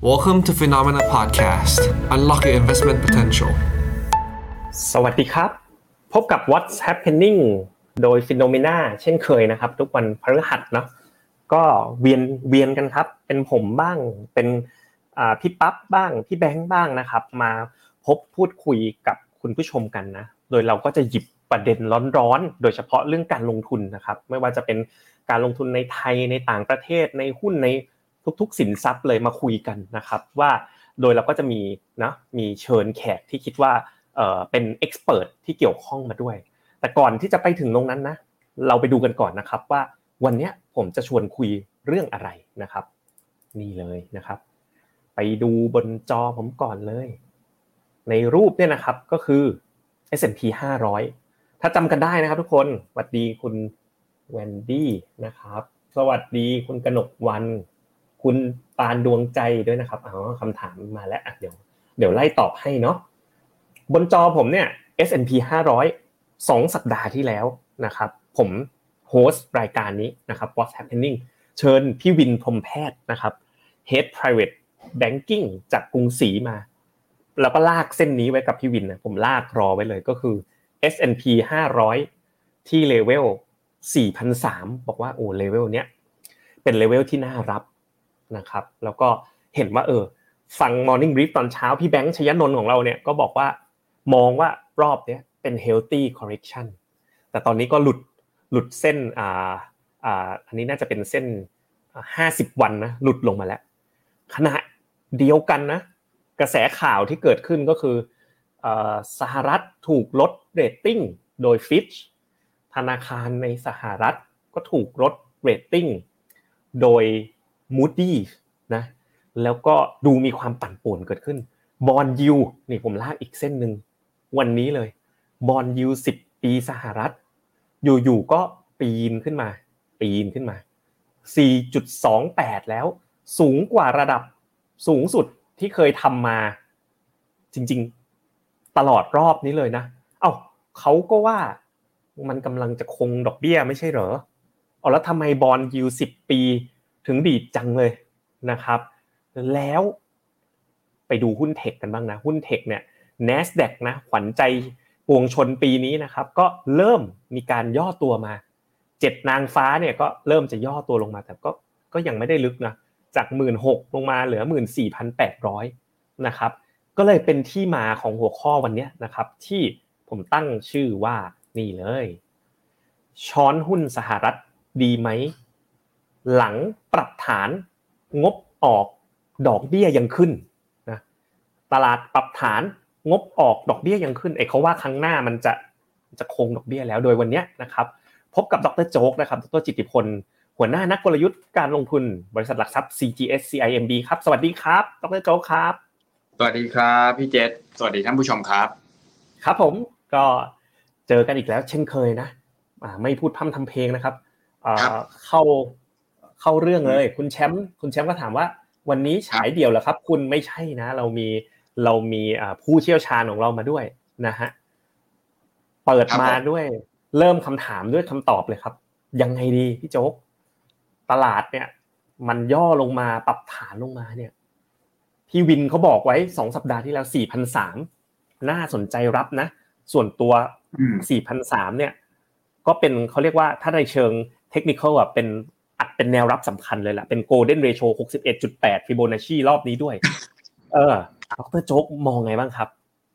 Welcome to Phenomena Podcast. Unlock your investment potential. สวัสดีครับ พบกับ What's Happening โดย Phenomena เช่นเคยนะครับ ทุกวันพฤหัสเนาะก็เวียนเวียนกันครับ เป็นผมบ้าง เป็นพี่ปั๊บบ้าง พี่แบงค์บ้างนะครับ มาพบพูดคุยกับคุณผู้ชมกันนะ โดยเราก็จะหยิบประเด็นร้อนๆ โดยเฉพาะเรื่องการลงทุนนะครับ ไม่ว่าจะเป็นการลงทุนในไทยในต่างประเทศในหุ้นใน ทุกๆ สินทรัพย์เลยมาคุยกันนะครับว่าโดยเราก็จะมีนะมีเชิญแขกที่คิดว่าเออเป็นเอ็กซ์เพรสที่เกี่ยวข้องมาด้วย แต่ก่อนที่จะไปถึงตรงนั้นนะเราไปดูกันก่อนนะครับว่าวันนี้ผมจะชวนคุยเรื่องอะไรนะครับ นี่เลยนะครับ ไปดูบนจอผมก่อนเลย ในรูปเนี่ยนะครับก็คือ S&P 500 ถ้าจำกันได้นะครับทุกคนสวัสดีคุณแวนดี้นะครับ สวัสดีคุณกนกวัน คุณปานดวงใจด้วยนะครับอ๋อคำถามมาแล้วเดี๋ยวเดี๋ยวไล่ตอบให้เนาะบนจอผมเนี่ย S&P 500 2 สัปดาห์ที่แล้วนะครับผม host รายการนี้นะครับ What's Happening เชิญพี่วินพรหมแพทย์นะครับ Head Private Banking จากกรุงศรีมา แล้วก็ลากเส้นนี้ไว้กับพี่วินนะผมลากรอไว้เลยก็คือ S&P 500 ที่เลเวล4,003บอกว่าโอ้เลเวลเนี้ยเป็นเลเวลที่น่ารับ นะครับ แล้วก็เห็นว่าเออฟัง Morning Brief ตอนเช้าพี่แบงค์ชยนนท์ของเราเนี่ยก็บอกว่ามองว่ารอบเนี้ยเป็น healthy correction แต่ตอนนี้ก็หลุดหลุดเส้นอ่าอ่าอันนี้น่าจะเป็นเส้นห้าสิบวันนะหลุดลงมาแล้วขณะเดียวกันนะกระแสข่าวที่เกิดขึ้นก็คือสหรัฐถูกลดเรตติ้งโดย Fitch ธนาคารในสหรัฐก็ถูกลดเรตติ้งโดย Moody's นะแล้วก็ดูมีความปั่นป่วนเกิดขึ้น bond yield นี่ผมลากอีกเส้นหนึ่งวันนี้เลย bond yield สิบปีสหรัฐ อยู่ๆก็ปีนขึ้นมา ปีนขึ้นมา 4.28 แล้ว สูงกว่าระดับสูงสุดที่เคยทำมา จริงๆ ตลอดรอบนี้เลยนะ เอา้าเขาก็ว่ามันกำลังจะคงดอกเบี้ยไม่ใช่เหรอเอาแล้วทำไมบอลยูสิบปี ถึงดีดจังเลยนะครับ แล้วไปดูหุ้นเทคกันบ้างนะหุ้นเทคเนี่ย NASDAQ นะขวัญใจปวงชนปีนี้นะครับ ก็เริ่มมีการย่อตัวมาเจ็ดนางฟ้าเนี่ยก็เริ่มจะย่อตัวลงมาแต่ก็ก็ยังไม่ได้ลึกนะจากหมื่นหกลงมาเหลือหมื่นสี่พันแปดร้อยนะครับ ก็เลยเป็นที่มาของหัวข้อวันนี้นะครับ ที่ผมตั้งชื่อว่านี่เลย ช้อนหุ้นสหรัฐดีไหม หลังปรับฐานงบออกดอกเบี้ยยังขึ้นนะตลาดปรับฐานงบออกดอกเบี้ยยังขึ้นไอ้เขาว่าครั้งหน้ามันจะจะคงดอกเบี้ยแล้วโดยวันนี้นะครับพบกับดรโจ๊กนะครับดรจิติพลหัวหน้านักกลยุทธ์การลงทุนบริษัทหลักทรัพย์ CGS CIMB ครับสวัสดีครับดรโจ๊กครับ สวัสดีครับพี่เจษสวัสดีท่านผู้ชมครับ ครับผมก็เจอกันอีกแล้วเช่นเคยนะไม่พูดพร่ำทำเพลงนะครับเข้า เข้าเรื่องเลย คุณแชมป์คุณแชมป์ก็ถามว่า วันนี้ฉายเดี่ยวเหรอครับ คุณไม่ใช่นะ เรามีเรามีผู้เชี่ยวชาญของเรามาด้วยนะฮะเปิดมาด้วย เริ่มคำถามด้วยคำตอบเลยครับ ยังไงดีพี่โจ๊กตลาดเนี่ย มันย่อลงมาปรับฐานลงมาเนี่ยพี่วินเขาบอกไว้สองสัปดาห์ที่แล้วสี่พันสามน่าสนใจรับนะ ส่วนตัวสี่พันสามเนี่ย ก็เป็นเขาเรียกว่าถ้าในเชิงเทคนิคอะเป็นอัด เป็นแนวรับสำคัญเลยแหละเป็นโกลเด้นเรโช61.8ฟิโบนัชชีรอบนี้ด้วย เออดรโจ๊กมองไงบ้างครับ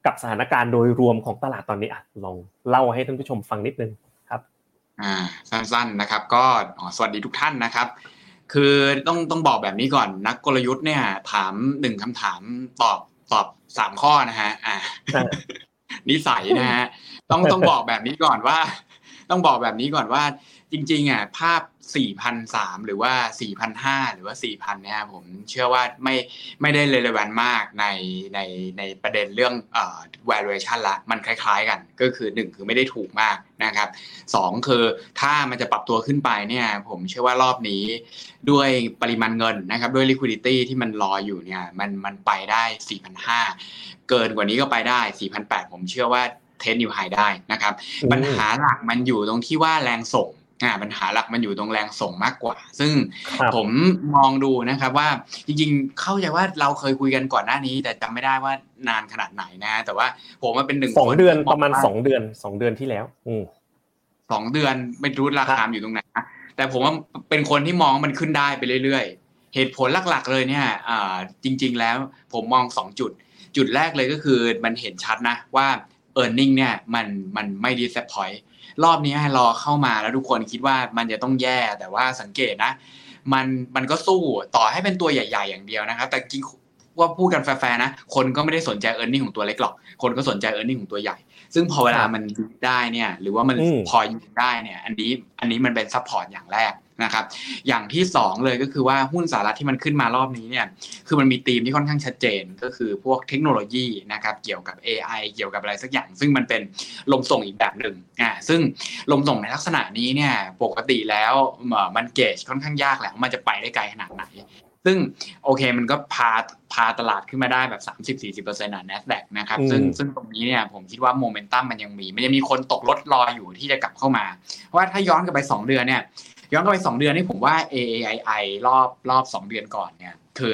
กับสถานการณ์โดยรวมของตลาดตอนนี้อะลองเล่าให้ท่านผู้ชมฟังนิดนึงครับ อ่า สั้นๆนะครับ ก็สวัสดีทุกท่านนะครับ คือต้องต้องบอกแบบนี้ก่อนนักกลยุทธ์เนี่ย ถามหนึ่งคำถามตอบตอบสามข้อนะฮะ อ่านิสัยนะฮะต้องต้องบอกแบบนี้ก่อนว่า ต้องบอกแบบนี้ก่อนว่า จริง ๆอะภาพ 4,003หรือว่า4,005หรือว่า4,000เนี่ยผมเชื่อว่าไม่ไม่ได้เรเลวันมากในในในประเด็นเรื่องเอ่อ valuation ละมันคล้ายๆกัน ก็คือ 1 คือไม่ได้ถูกมากนะครับ2คือถ้ามันจะปรับตัวขึ้นไปเนี่ยผมเชื่อว่ารอบนี้ด้วยปริมาณเงินนะครับด้วย liquidity ที่มันรออยู่เนี่ยมันมันไปได้4,500เกินกว่านี้ก็ไปได้4,800ผมเชื่อว่าเทนอยู่ไฮได้นะครับปัญหาหลักมันอยู่ตรงที่ว่าแรงส่ง อ่าปัญหาหลักมันอยู่ตรงแรงส่งมากกว่า ซึ่งครับผมมองดูนะครับว่าจริงๆ เข้าใจว่าเราเคยคุยกันก่อนหน้านี้ แต่จำไม่ได้ว่านานขนาดไหนนะ แต่ว่าผมมาเป็นหนึ่งสองคนเดือนที่ประมาณว่สองเดือนสองเดือนที่แล้ว อืมสองเดือนไม่รู้ราคาอยู่ตรงไหนนะแต่ผมว่าเป็นคนที่มองมันขึ้นได้ไปเรื่อยๆ เหตุผลหลักๆเลยเนี่ยอ่าจริง ๆ แล้วผมมองสองจุด จุดแรกเลยก็คือมันเห็นชัดนะว่า e a r n i n g เนี่ยมันมันไม่ disappoint รอบนี้รอเข้ามาแล้วทุกคนคิดว่ามันจะต้องแย่แต่ว่าสังเกตนะ มันมันก็สู้ต่อให้เป็นตัวใหญ่ ๆ อย่างเดียวนะครับ แต่จริงว่าพูดกันแฟร์ๆนะ คนก็ไม่ได้สนใจ e a r n i n g ของตัวเล็กหรอก คนก็สนใจ earning ของตัวใหญ่ ซึ่งพอเวลาครับมันยืนได้เนี่ย หรือว่ามันอืมพอยืนได้เนี่ย อันนี้อันนี้มันเป็น support อย่างแรก นะครับ อย่างที่สองเลยก็คือว่าหุ้นสหรัฐที่มันขึ้นมารอบนี้เนี่ยคือมันมีธีมที่ค่อนข้างชัดเจนก็คือพวกเทคโนโลยีนะครับเกี่ยวกับ AI เกี่ยวกับอะไรสักอย่าง ซึ่งมันเป็นลมส่งอีกแบบหนึ่งอ่าซึ่งลมส่งในลักษณะนี้เนี่ยปกติแล้วเอ่อมันเกจค่อนข้างยากแหละว่ามันจะไปได้ไกลขนาดไหนซึ่งโอเคมันก็พาพาตลาดขึ้นมาได้แบบ 30-40%อะ NASDAQ นะครับซึ่งอืมซึ่งตรงนี้เนี่ยผมคิดว่าโมเมนตัมมันยังมี มันยังมีคนตกรถรออยู่ที่จะกลับเข้ามาเพราะว่าถ้าย้อนกลับไป 2 เดือนเนี่ย ย้อนกลับไป2เดือนนี่ผมว่า AAII รอบรอบ2เดือนก่อนเนี่ยคือ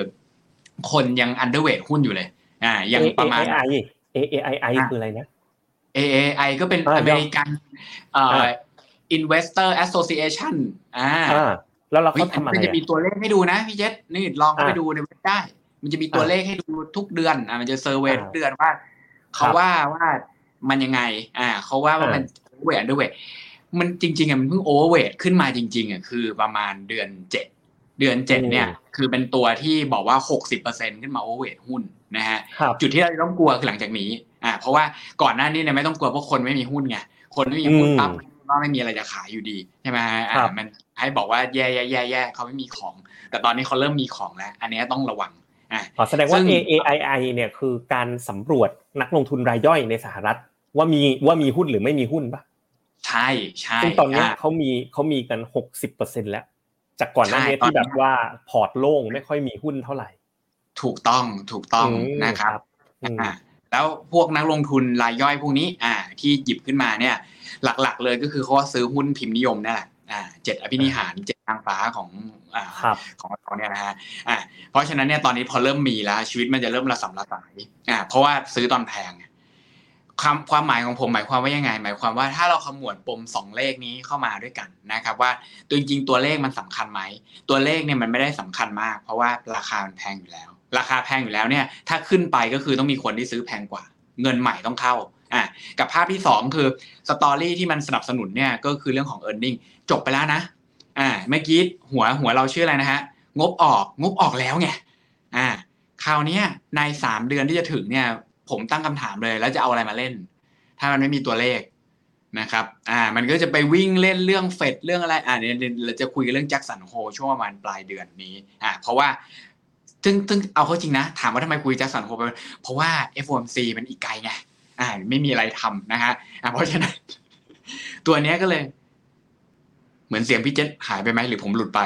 คนยังอันเดอร์เวทหุ้นอยู่เลย อ่า ยังประมาณ AAI AAI อะคืออะไรนะ AAI ก็เป็นอ่าอเมริกันเอ่ออ่า Investor Association อ่าอ่าแล้วเราเฮ้ยเขาทำอะไรมันจะอะมีตัวเลขให้ดูนะพี่เจษนี่ลองเข้าไปอ่าดูในเว็บได้ มันจะมีตัวอ่าเลขให้ดูทุกเดือนอ่ามันจะเซอร์เวย์อ่าทุกเดือนว่าเขาครับว่าว่ามันยังไง อ่าเขาว่าว่าอ่ามัมันเวทด้วยเวท มันจริงๆอะมันเพิ่งโอเวอร์เวทขึ้นมาจริงๆอะคือประมาณเดือนเจ็ดเดือนเจ็ดเนี่ย คือเป็นตัวที่บอกว่าหกสิบเปอร์เซ็นขึ้นมาโอเวอร์เวทหุ้นนะฮะครับจุดที่เราต้องกลัวคือหลังจากนี้อ่าเพราะว่าก่อนหน้านี้เนี่ยไม่ต้องกลัวเพราะคนไม่มีหุ้นไงคนไม่มีหุ้นอืมปั๊บก็ไม่มีอะไรจะขายอยู่ดีใช่ไหมฮะครัอ่าบมันให้บอกว่าแย่แย่แย่แย่เขาไม่มีของ แต่ตอนนี้เขาเริ่มมีของแล้ว อันนี้ต้องระวังอ่าอ๋อแสดงว่าซึ่ง AAII เนี่ยคือการสำรวจนักลงทุนรายย่อยในสหรัฐ ว่ามีว่ามีหุ้นหรือไม่มีหุ้นปะ ใช่ใช่ซึ่งตอนเนี้ยอ่าเขามีเขามีกันหกสิบเปอร์เซ็นแล้ว จากก่อนหน้านี้ใช่ตอนที่เนี้ยแบบว่าพอร์ตโล่งไม่ค่อยมีหุ้นเท่าไหร่ ถูกต้องถูกต้องอืมนะครับอืมอ่าแล้วพวกนักลงทุนรายย่อยพวกนี้อ่าที่หยิบขึ้นมาเนี่ย หลักๆ เลยก็คือเขาก็ซื้อหุ้นพิมพ์นิยมนั่นแหละอ่าเจ็ดอภินิหารเจ็ดนางฟ้าของอ่าครับของเขาเนี่ยนะฮะอ่าเพราะฉะนั้นเนี่ยตอนนี้พอเริ่มมีแล้วชีวิตมันจะเริ่มระสำระสายอ่าเพราะว่าซื้อตอนแพง ความความหมายของผมหมายความว่ายังไง หมายความว่าถ้าเราขมวดปมสองเลขนี้เข้ามาด้วยกันนะครับ ว่าตัวจริงๆตัวเลขมันสำคัญไหมตัวเลขเนี่ยมันไม่ได้สำคัญมาก เพราะว่าราคามันแพงอยู่แล้ว ราคาแพงอยู่แล้วเนี่ย ถ้าขึ้นไปก็คือต้องมีคนที่ซื้อแพงกว่า เงินใหม่ต้องเข้าอ่ากับภาพที่สองคือสตอรี่ที่มันสนับสนุนเนี่ยก็คือเรื่องของ e a r n i n g จบไปแล้วนะอ่าเมื่อกี้หัวหัวเราชื่ออะไรนะฮะงบออกงบออกแล้วไงอ่าคราวนี้ในสามเดือนที่จะถึงเนี่ย ผมตั้งคำถามเลย แล้วจะเอาอะไรมาเล่น ถ้ามันไม่มีตัวเลขนะครับ อ่า มันก็จะไปวิ่งเล่นเรื่องเฟดเรื่องอะไร อ่าเนี่ยเดี๋ยวเราจะคุยกันเรื่องแจ็คสันโฮช่วงประมาณปลายเดือนนี้ อ่า เพราะว่าซึ่งซึ่งเอาเข้าจริงนะ ถามว่าทำไมคุยแจ็คสันโฮไป เพราะว่า FOMC มันอีกไกลไง อ่า ไม่มีอะไรทำนะฮะ อ่า เพราะฉะนั้น ตัวเนี้ยก็เลย เหมือนเสียงพี่เจษหายไปไหมหรือผมหลุดไป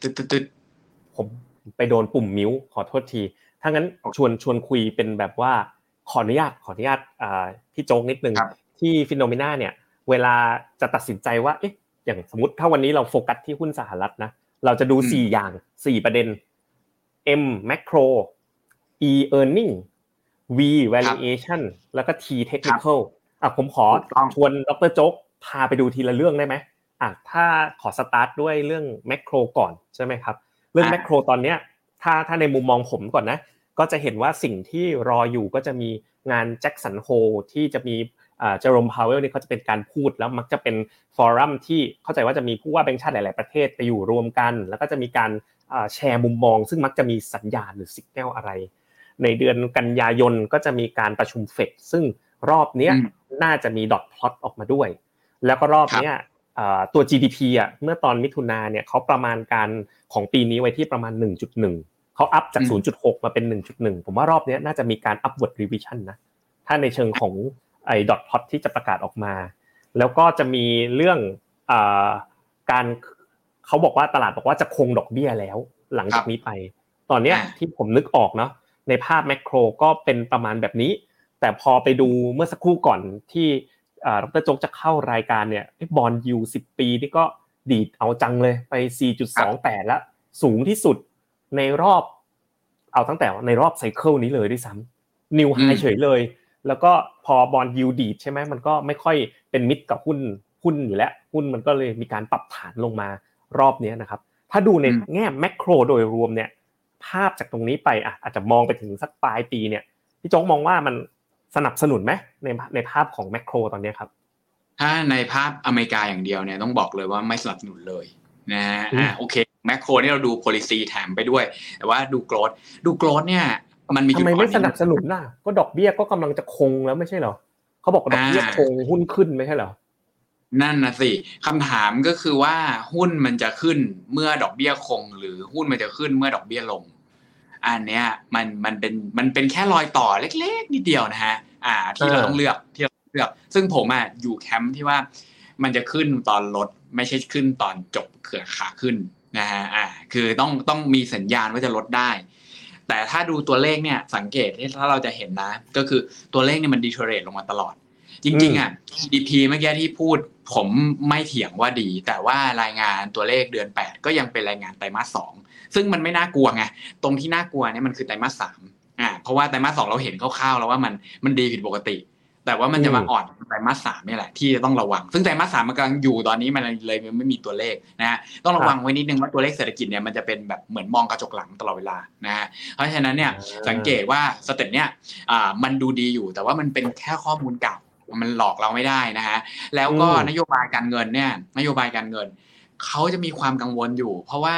ตึ๊ดตึ๊ดตึ๊ดผมไปโดนปุ่ม mute ขอโทษที ถ้างั้นชวนชวนคุยเป็นแบบว่าขออนุญาตขออนุญาตอ่าพี่โจ๊กนิดนึงครับที่ Finnomena เนี่ย เวลาจะตัดสินใจว่าเอ๊ะอย่างสมมติถ้าวันนี้เราโฟกัสที่หุ้นสหรัฐนะเราจะดูอืมสี่อย่างสี่ประเด็น M macro E earning V valuation แล้วก็ T technical อะผมขอถูกต้องชวนดรโจ๊กพาไปดูทีละเรื่องได้ไหมอะถ้าขอสตาร์ทด้วยเรื่อง macro ก่อนใช่ไหมครับ เรื่องอะ macro ตอนเนี้ยถ้าถ้าในมุมมองผมก่อนนะ ก็จะเห็นว่าสิ่งที่รออยู่ก็จะมีงาน Jackson Hole ที่จะมีเจอโรมพาวเวลนี่เขาจะเป็นการพูดแล้วมักจะเป็น forum ที่เข้าใจว่าจะมีผู้ว่าแบงค์ชาติหลาย ๆ ประเทศไปอยู่รวมกัน แล้วก็จะมีการอ่าแชร์มุมมอง ซึ่งมักจะมีสัญญาณหรือสัญญาณอะไร ในเดือนกันยายนก็จะมีการประชุมเฟดซึ่งรอบเนี้ยอืมน่าจะมีดอทพลอตออกมาด้วย แล้วก็รอบเนี้ยอ่าตัว GDP อะเมื่อตอนมิถุนาเนี่ยเขาประมาณการของปีนี้ไว้ที่ประมาณ 1.1 เขาอัพจากอืม0.6 มาเป็น 1.1 ผมว่ารอบเนี้ยน่าจะมีการ upward revision นะ ถ้าในเชิงของไอ้ดอทพลอตที่จะประกาศออกมา แล้วก็จะมีเรื่องอ่าการเขาบอกว่าตลาดบอกว่าจะคงดอกเบี้ยแล้ว หลังจากนี้ไป ตอนเนี้ยอ่าที่ผมนึกออกเนาะในภาพแมกโครก็เป็นประมาณแบบนี้ แต่พอไปดูเมื่อสักครู่ก่อนที่ดรโจ๊กจะเข้ารายการเนี่ยบอลยูสิบปีนี่ก็ดีดเอาจังเลยไป 4.28 แล้ว สูงที่สุด ในรอบ เอาตั้งแต่ในรอบไซเคิลนี้เลยด้วยซ้ำนิวไฮเฉยเลย แล้วก็พอบอลยูดีดใช่ไหมมันก็ไม่ค่อยเป็นมิตรกับหุ้นหุ้นอยู่แล้ว หุ้นมันก็เลยมีการปรับฐานลงมารอบนี้นะครับ ถ้าดูในแง่แมกโครโดยรวมเนี่ย ภาพจากตรงนี้ไปอะอาจจะมองไปถึงสักปลายปีเนี่ยพี่โจ๊กมองว่ามันสนับสนุนไหมในในภาพของแมกโครตอนนี้ครับ ถ้าในภาพอเมริกาอย่างเดียวเนี่ยต้องบอกเลยว่าไม่สนับสนุนเลยนะฮะอ่าโอเค แมคโครนี่เราดู policy แถมไปด้วย แต่ว่าดูโกรดดูโกรดเนี่ย มันมีทำไมไม่สนับสนุนน่ะ ก็ดอกเบี้ยก็กำลังจะคงแล้วไม่ใช่เหรอเขาบอกดอกเบี้ยคงหุ้นขึ้นไม่ใช่เหรอนั่นนะสิคำถามก็คือว่าหุ้นมันจะขึ้นเมื่อดอกเบี้ยคง หรือหุ้นมันจะขึ้นเมื่อดอกเบี้ยลง อันเนี้ยมันมันเป็นมันเป็นแค่รอยต่อเล็กๆนิดเดียวนะฮะอ่า ที่เราต้องเลือกที่เราเลือก ซึ่งผมอะอยู่แคมป์ที่ว่ามันจะขึ้นตอนลดไม่ใช่ขึ้นตอนจบเขื่อขาขึ้น นะฮะอ่าคือต้องต้องมีสัญญาณว่าจะลดได้ แต่ถ้าดูตัวเลขเนี่ยสังเกตที่ถ้าเราจะเห็นนะ ก็คือตัวเลขเนี่ยมันดีเทเรตลงมาตลอด จริงๆอะ GDP เมื่อกี้ที่พูดผมไม่เถียงว่าดี แต่ว่ารายงานตัวเลขเดือน 8 ก็ยังเป็นรายงานไตรมาสสองซึ่งมันไม่น่ากลัวไงตรงที่น่ากลัวเนี่ยมันคือไตรมาสสามอ่าเพราะว่าไตรมาสสองเราเห็นคร่าวๆแล้วว่ามันมันดีผิดปกติ แต่ว่ามันจะมาอ่อนไตรมาสสามนี่แหละที่จะต้องระวัง ซึ่งไตรมาสสามมันกำลังอยู่ตอนนี้มันเลยไม่มีตัวเลขนะฮะต้องระวังไว้นิดนึงว่าตัวเลขเศรษฐกิจเนี่ยมันจะเป็นแบบเหมือนมองกระจกหลังตลอดเวลานะฮะเพราะฉะนั้นเนี่ยสังเกตว่า stat เนี่ยอ่ามันดูดีอยู่ แต่ว่ามันเป็นแค่ข้อมูลเก่ามันหลอกเราไม่ได้นะฮะแล้วก็นโยบายการเงินเนี่ย นโยบายการเงินเขาจะมีความกังวลอยู่ เพราะว่า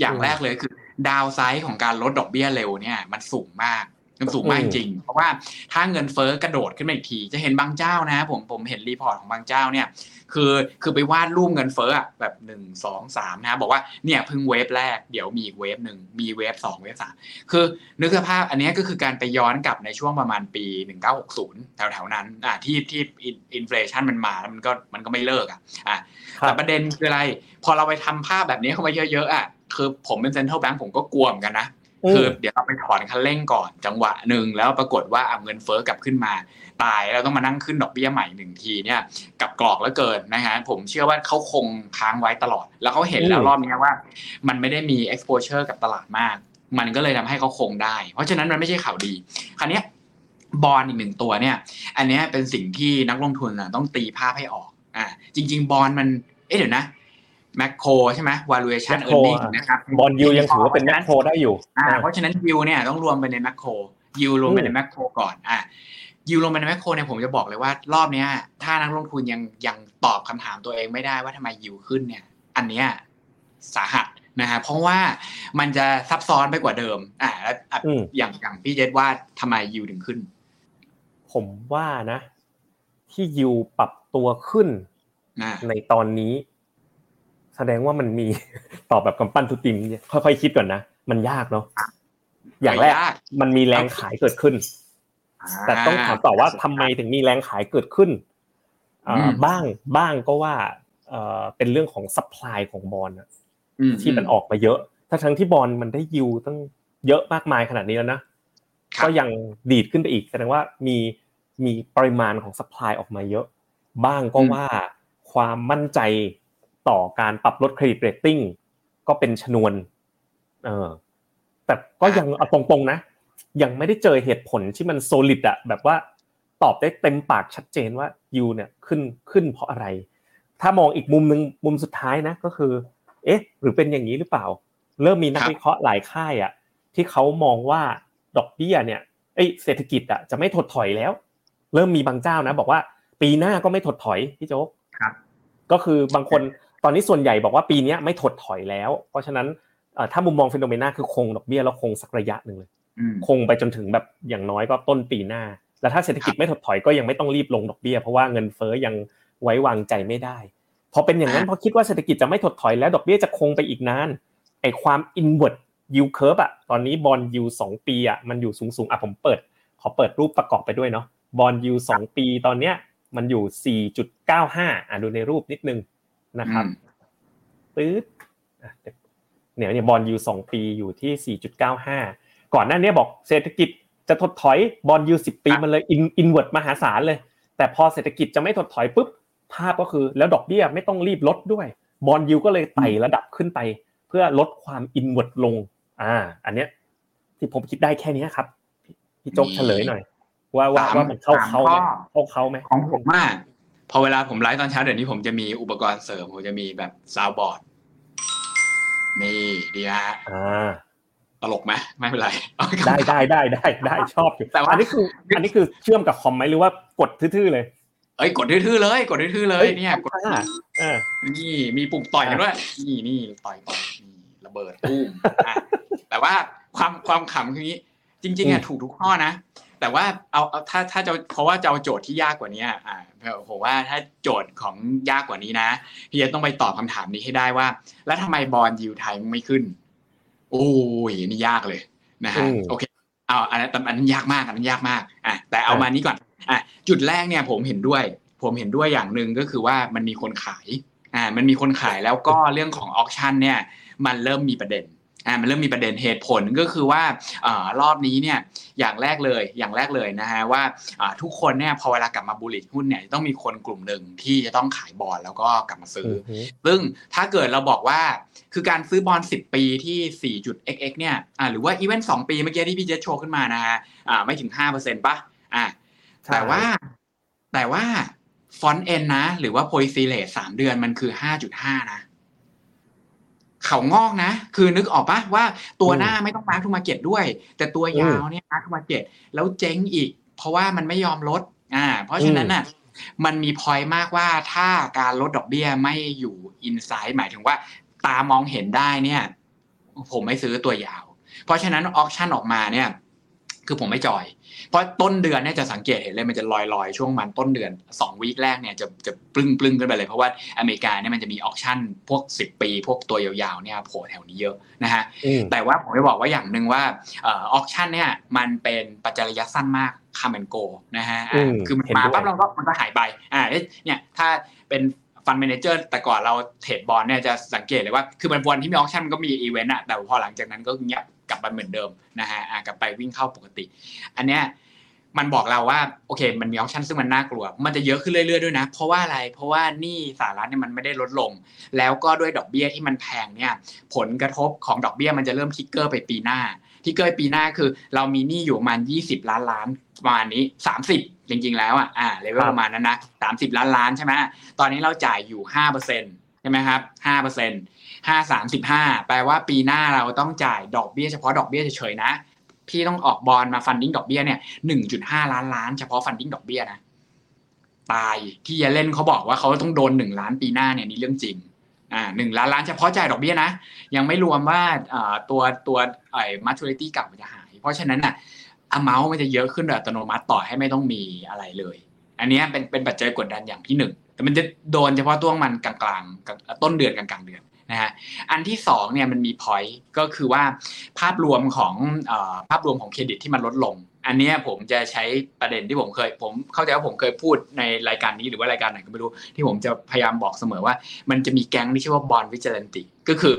อย่างแรกเลยคือ downside ของการลดดอกเบี้ยเร็วเนี่ย มันสูงมาก มันสูงมากจริง เพราะว่าถ้าเงินเฟ้อกระโดดขึ้นมาอีกที จะเห็นบางเจ้านะ ผมผมเห็น report ของบางเจ้าเนี่ยคือคือไปวาดรูปเงินเฟ้อแบบหนึ่งสองสามนะบอกว่าเนี่ยเพิ่ง wave แรกเดี๋ยวมีอีก wave หนึ่งมี wave สอง wave สามคือนึกสภาพอันนี้ก็คือการไปย้อนกลับในช่วงประมาณปี1960แถวๆนั้นอ่าที่ที่ inflation มันมาแล้วมันก็มันก็ไม่เลิกอะอ่าแต่ประเด็นคืออะไร พอเราไปทำภาพแบบนี้เข้ามาเยอะๆอะคือผมเป็นเซ็นทรัลแบงก์ผมก็กลัวเหมือนกันนะ คือเดี๋ยวเราไปถอนคันเร่งก่อนจังหวะหนึ่งแล้วปรากฏว่าเอาเงินเฟ้อกลับขึ้นมา ตายแล้วต้องมานั่งขึ้นดอกเบี้ยใหม่หนึ่งทีเนี่ยกับกรอกแล้วเกินนะฮะผมเชื่อว่าเขาคงค้างไว้ตลอด แล้วเขาเห็นแล้วรอบนี้ว่า มันไม่ได้มี exposure กับตลาดมาก มันก็เลยทำให้เขาคงได้ เพราะฉะนั้นมันไม่ใช่ข่าวดีคราวนี้บอลอีกหนึ่งตัวเนี่ย อันนี้เป็นสิ่งที่นักลงทุนต้องตีภาพให้ออกอ่าจริง ๆ บอลมันเอ๊ะเดี๋ยวนะ แมคโครใช่ไหม valuation earning นะครับบอลยูยังถือว่าเป็นแมคโครได้อยู่อ่าเพราะฉะนั้นยูเนี่ยต้องรวมไปในแมคโครยูรวมไปในแมคโครก่อนอ่ายูรวมไปในแมคโครเนี่ยผมจะบอกเลยว่ารอบเนี้ย ถ้านักลงทุนยังยังตอบคำถามตัวเองไม่ได้ว่าทำไมยูขึ้นเนี่ย อันเนี้ยสาหัสนะฮะเพราะว่ามันจะซับซ้อนไปกว่าเดิม อ่าแล้วอย่างอย่างพี่เจษว่าทำไมยูถึงขึ้น ผมว่านะ ที่ยูปรับตัวขึ้นในตอนนี้ แสดงว่ามันมีตอบแบบกำปั้นทุบดินค่อยๆคิดก่อนนะมันยากเนาะอย่างแรกมันมีแรงขายเกิดขึ้น แต่ต้องถามต่อว่าทำไมถึงมีแรงขายเกิดขึ้นบ้างบ้างก็ว่าเป็นเรื่องของ supply ของ bond ที่มันออกมาเยอะ ถ้าทั้งที่ bond มันได้ yield ตั้งเยอะมากมายขนาดนี้แล้วนะก็ยังดีดขึ้นไปอีกแสดงว่ามีมีปริมาณของ supply ออกมาเยอะ บ้างก็ว่าความมั่นใจ ต่อการปรับลด credit rating ก็เป็นชนวนเออแต่ก็ยังเอาตรงๆนะ ยังไม่ได้เจอเหตุผลที่มัน solid อะแบบว่าตอบได้เต็มปากชัดเจนว่ายูเนี่ยขึ้นขึ้นเพราะอะไร ถ้ามองอีกมุมหนึ่งมุมสุดท้ายนะก็คือ เอ๊ะ หรือเป็นอย่างนี้หรือเปล่า เริ่มมีนักวิเคราะห์หลายค่ายอะที่เขามองว่าดอกเบี้ยเนี่ยเอ้เศรษฐกิจอะจะไม่ถดถอยแล้ว เริ่มมีบางเจ้านะ บอกว่า ปีหน้าก็ไม่ถดถอยพี่โจ๊กครับก็คือบางคน ตอนนี้ส่วนใหญ่บอกว่าปีนี้ไม่ถดถอยแล้ว เพราะฉะนั้นถ้ามุมมอง Finnomena คือคงดอกเบี้ยแล้วคงสักระยะหนึ่งเลยคงไปจนถึงแบบอย่างน้อยก็ต้นปีหน้า แล้วถ้าเศรษฐกิจไม่ถดถอยก็ยังไม่ต้องรีบลงดอกเบี้ยเพราะว่าเงินเฟ้อยังไว้วางใจไม่ได้พอเป็นอย่างนั้นพอคิดว่าเศรษฐกิจจะไม่ถดถอยแล้วดอกเบี้ยจะคงไปอีกนานไอความ inward yield curve อะตอนนี้บอลยูสองปีอะมันอยู่สูงสูงอะผมเปิด ขอเปิดรูปประกอบไปด้วยเนาะบอลยูสองปีตอนเนี้ยมันอยู่ 4.95อะดูในรูปนิดนึง นะครับปื๊ดเนี่ยเนี่ยบอลยูสองปีอยู่ที่4.95ก่อนหน้านี้บอกเศรษฐกิจจะถดถอยbond yield สิบปีมันเลย in invert มหาศาลเลย แต่พอเศรษฐกิจจะไม่ถดถอยปุ๊บภาพก็คือแล้วดอกเบี้ยไม่ต้องรีบลดด้วย bond yield ก็เลยไต่ระดับขึ้นไป เพื่อลดความ invert ลง อ่า อันเนี้ยที่ผมคิดได้แค่นี้ครับพี่โจ๊กเฉลยหน่อย ว่าว่าว่ามันเข้าเขาไหมเข้าเขาไหมของผมมาก พอเวลาผมไลฟ์ตอนเช้าเดี๋ยวนี้ผมจะมีอุปกรณ์เสริม ผมจะมีแบบ soundboard นี่ดีฮะตลกไหมไม่เป็นไร ได้ได้ได้ได้ได้ชอบอยู่แต่ว่าอันนี้คือ อันนี้คือเชื่อมกับคอมไหมหรือว่ากดทื่อๆเลย เอ้ยกดทื่อๆเลย กดทื่อๆเลยเนี่ยกดนี่มีปุ่มต่อยกันด้วยนี่นี่ต่อยต่อยนี่ระเบิดตุ้มแต่ว่าความความขำคือนี้ จริงๆอะถูกทุกข้อนะ แต่ว่าเอาถ้าถ้าจะเพราะว่าจะเอาโจทย์ที่ยากกว่านี้อ่าผมว่าถ้าโจทย์ของยากกว่านี้นะพี่จะต้องไปตอบคาถามนี้ให้ได้ว่า แล้วทำไม bond yield ไทยไม่ขึ้น โอ้ยนี่ยากเลยนะฮะโอเคเอาอันนั้นอันนั้นยากมากอันนั้นยากมากอะแต่เอามานี้ก่อนอะจุดแรกเนี่ยผมเห็นด้วย ผมเห็นด้วยอย่างหนึ่งก็คือว่ามันมีคนขายอ่ามันมีคนขายแล้วก็เรื่องของ auction เนี่ย มันเริ่มมีประเด็น อ่ามันเริ่มมีประเด็นเหตุผลก็คือว่าอ่ารอบนี้เนี่ยอย่างแรกเลยอย่างแรกเลยนะฮะว่าอ่าทุกคนเนี่ยพอเวลากลับมา bullish หุ้นเนี่ยต้องมีคนกลุ่มหนึ่งที่จะต้องขายบอลแล้วก็กลับมาซื้อ ซึ่งถ้าเกิดเราบอกว่าคือการซื้อบอล10 ปีที่4จุด xx เนี่ยอ่าหรือว่าอีเวนต์สปีเมื่อกี้ที่พี่เจษโชว์ขึ้นมานะฮะอ่าไม่ถึง5%ป่ะอ่าแต่ว่าแต่ว่า front end นะ หรือว่า policy rate สามเดือนมันคือ5.5นะ เขางอกนะ คือนึกออกปะว่าตัวหน้าไม่ต้อง mark to market ด้วย แต่ตัวยาวเนี่ย mark to market แล้วเจ๊งอีก เพราะว่ามันไม่ยอมลดอ่าเพราะฉะนั้นน่ะมันมีพอยมากว่าถ้าการลดดอกเบี้ยไม่อยู่ in sight หมายถึงว่าตามองเห็นได้เนี่ย ผมไม่ซื้อตัวยาว เพราะฉะนั้น auction ออกมาเนี่ย คือผมไม่ joy เพราะต้นเดือนเนี่ยจะสังเกตเห็นเลยมันจะลอยๆ ช่วงมันต้นเดือน2 week แรกเนี่ยจะจะปลึ้งปลึ้งขึ้นไปเลยเพราะว่าอเมริกาเนี่ยมันจะมี auction พวก 10 ปี พวกตัวยาวๆเนี่ยโผล่แถวนี้เยอะนะฮะแต่ว่าผมจะบอกว่าอย่างหนึ่งว่าauction เนี่ยมันเป็นปัจจัยระยะสั้นมาก come and go นะฮะคือมันมาปั๊บเราก็มันก็หายไปอ่าเนี่ยถ้าเป็น fund manager แต่ก่อนเรา trade bond เนี่ยจะสังเกตเลยว่า คือมันวันที่มี auction มันก็มีอีเวนต์อะแต่พอหลังจากนั้นก็เงียบ กลับมาเหมือนเดิมนะฮะกลับไปวิ่งเข้าปกติ อันเนี้ยมันบอกเราว่าโอเค มันมีออปชันซึ่งมันน่ากลัว มันจะเยอะขึ้นเรื่อยๆด้วยนะ เพราะว่าอะไร เพราะว่าหนี้สหรัฐเนี่ยมันไม่ได้ลดลง แล้วก็ด้วยดอกเบี้ยที่มันแพงเนี่ย ผลกระทบของดอกเบี้ยมันจะเริ่ม trigger ไปปีหน้า trigger ปีหน้าคือ เรามีหนี้อยู่ประมาณ20 ล้านล้านประมาณนี้ 30 จริงๆ แล้วอะ อ่าเลเวลประมาณนั้นนะ30 ล้านล้านใช่ไหมตอนนี้เราจ่ายอยู่5%ใช่ไหมครับ5% 5 35แปลว่าปีหน้าเราต้องจ่ายดอกเบี้ยเฉพาะดอกเบี้ยเฉยๆนะ พี่ต้องออก bond มา funding ดอกเบี้ยเนี่ยหนึ่งจุดห้าล้านล้านเฉพาะ funding ดอกเบี้ยนะ ตายที่เยลเลนเขาบอกว่าเขาต้องโดนหนึ่งล้านปีหน้าเนี่ยนี่เรื่องจริง อ่าหนึ่งล้านล้านเฉพาะจ่ายดอกเบี้ยนะ ยังไม่รวมว่าตัวตัวไอ้มัต u ริตี้กลับมันจะหาย เพราะฉะนั้นอะอเมาส์มันจะเยอะขึ้นโดยอัตโนมัติต่อให้ไม่ต้องมีอะไรเลย อันนี้เป็นเป็นปัจจัยกดดันอย่างที่หนึ่ง แต่มันจะโดนเฉพาะตัวมันกลางๆต้นเดือนกลางๆเดือนนะฮะอันที่2เนี่ยมันมี point ก็คือว่าภาพรวมของภาพรวมของเครดิตที่มันลดลง อันนี้ผมจะใช้ประเด็นที่ผมเคย ผมเข้าใจว่าผมเคยพูดในรายการนี้หรือว่ารายการไหนก็ไม่รู้ ที่ผมจะพยายามบอกเสมอว่า มันจะมีแก๊งที่ชื่อว่า bond vigilante ก็คือ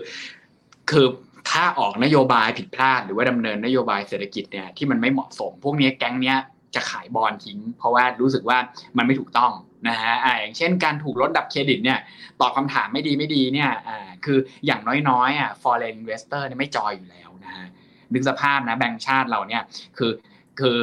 คือถ้าออกนโยบายผิดพลาด หรือว่าดำเนินนโยบายเศรษฐกิจเนี่ยที่มันไม่เหมาะสม พวกนี้แก๊งเนี้ยจะขายบอลทิ้ง เพราะว่ารู้สึกว่ามันไม่ถูกต้อง นะฮะอ่าอย่างเช่นการถูกลดระดับเครดิตเนี่ยตอบคาถามไม่ดีไม่ดีเนี่ยอ่าคืออย่างน้อยๆอะ foreign investor เนี่ยไม่ joy อยู่แล้วนะฮะนึกสภาพนะแบงก์ชาติเราเนี่ยคือคือ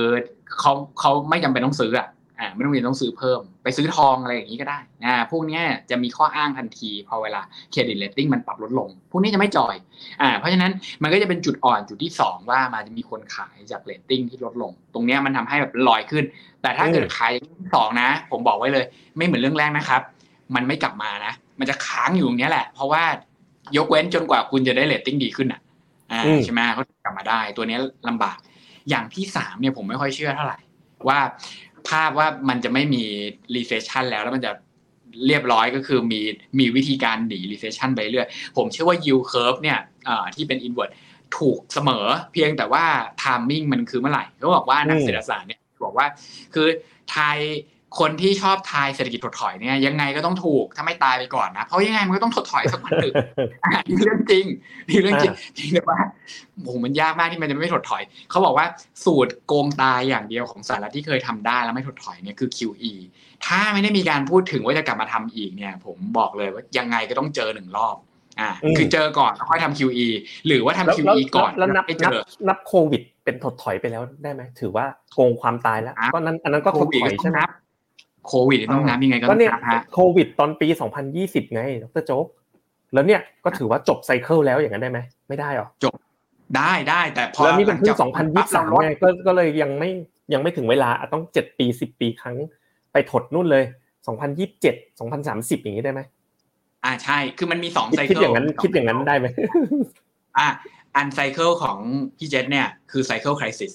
เขาเขาไม่จำเป็นต้องซื้ออะ อ่าไม่ต้องมีต้องซื้อเพิ่ม ไปซื้อทองอะไรอย่างนี้ก็ได้อ่าพวกนี้จะมีข้ออ้างทันทีพอเวลา credit rating มันปรับลดลง พวกนี้จะไม่ joy อ่าเพราะฉะนั้นมันก็จะเป็นจุดอ่อนจุดที่ 2 ว่ามันจะมีคนขายจากเลตติ้งที่ลดลง ตรงนี้มันทำให้แบบลอยขึ้น แต่ถ้าเกิดขายสองนะ ผมบอกไว้เลย ไม่เหมือนเรื่องแรกนะครับ มันไม่กลับมานะ มันจะค้างอยู่ตรงนี้แหละ เพราะว่ายกเว้นจนกว่าคุณจะได้เลตติ้งดีขึ้นอะอ่าใช่ไหมเขากลับมาได้ ตัวนี้ลำบากอย่างที่สามเนี่ยผมไม่ค่อยเชื่อเท่าไหร่ว่า ภาพว่ามันจะไม่มี recession แล้วแล้วมันจะเรียบร้อยก็คือมีมีวิธีการหนี recession ไปเรื่อยผมเชื่อว่า yield curve เนี่ยที่เป็น inward ถูกเสมอเพียงแต่ว่า timing มันคือเมื่อไหร่เขาบอกว่านักเศรษฐศาสตร์เนี่ยบอกว่าคือไทย คนที่ชอบทายเศรษฐกิจถดถอยเนี่ยยังไงก็ต้องถูกถ้าไม่ตายไปก่อนนะเพราะยังไงมันก็ต้องถดถอยสักวันหนึ่งนี่เรื่องจริงนี่เรื่องจริงจริงแต่ว่าโอ้โหมันยากมากที่มันจะไม่ถดถอยเขาบอกว่าสูตรโกงตายอย่างเดียวของสหรัฐที่เคยทำได้แล้วไม่ถดถอยเนี่ยคือ QE ถ้าไม่ได้มีการพูดถึงว่าจะกลับมาทำอีกเนี่ย ผมบอกเลยว่ายังไงก็ต้องเจอหนึ่งรอบอ่าคือเจอก่อนแล้วค่อยทำ QE หรือว่าทำ QE ก่อนแล้วนับไม่เจนับอนับโควิดเป็นถดถอยไปแล้วได้ไหมถือว่าโกงความตายแล้วก็นั้นอันนั้นก็ถดถอยใช่ไหม โควิดต้องนับยังไงก็ก็ต้องเนี่ยนับฮะโควิดตอนปี 2020 ไงดรโจ๊กแล้วเนี่ยก็ถือว่าจบ cycle แล้วอย่างนั้นได้ไหมไม่ได้หรอได้ได้แต่พอแล้วนี่เป็นเพิ่งหลังจากปั๊บเราลด2023ไงก็ก็เลยยังไม่ยังไม่ถึงเวลาต้องเจ็ดปีสิบปีครั้งไปถดนู่นเลย2027 2030อย่างนี้ได้ไหมอ่าใช่ คือมันมีสองคิด cycle อย่างนั้นคิดอย่างนั้นได้ไหมอ่าอัน cycle ของพี่เจษเนี่ยคือ cycle crisis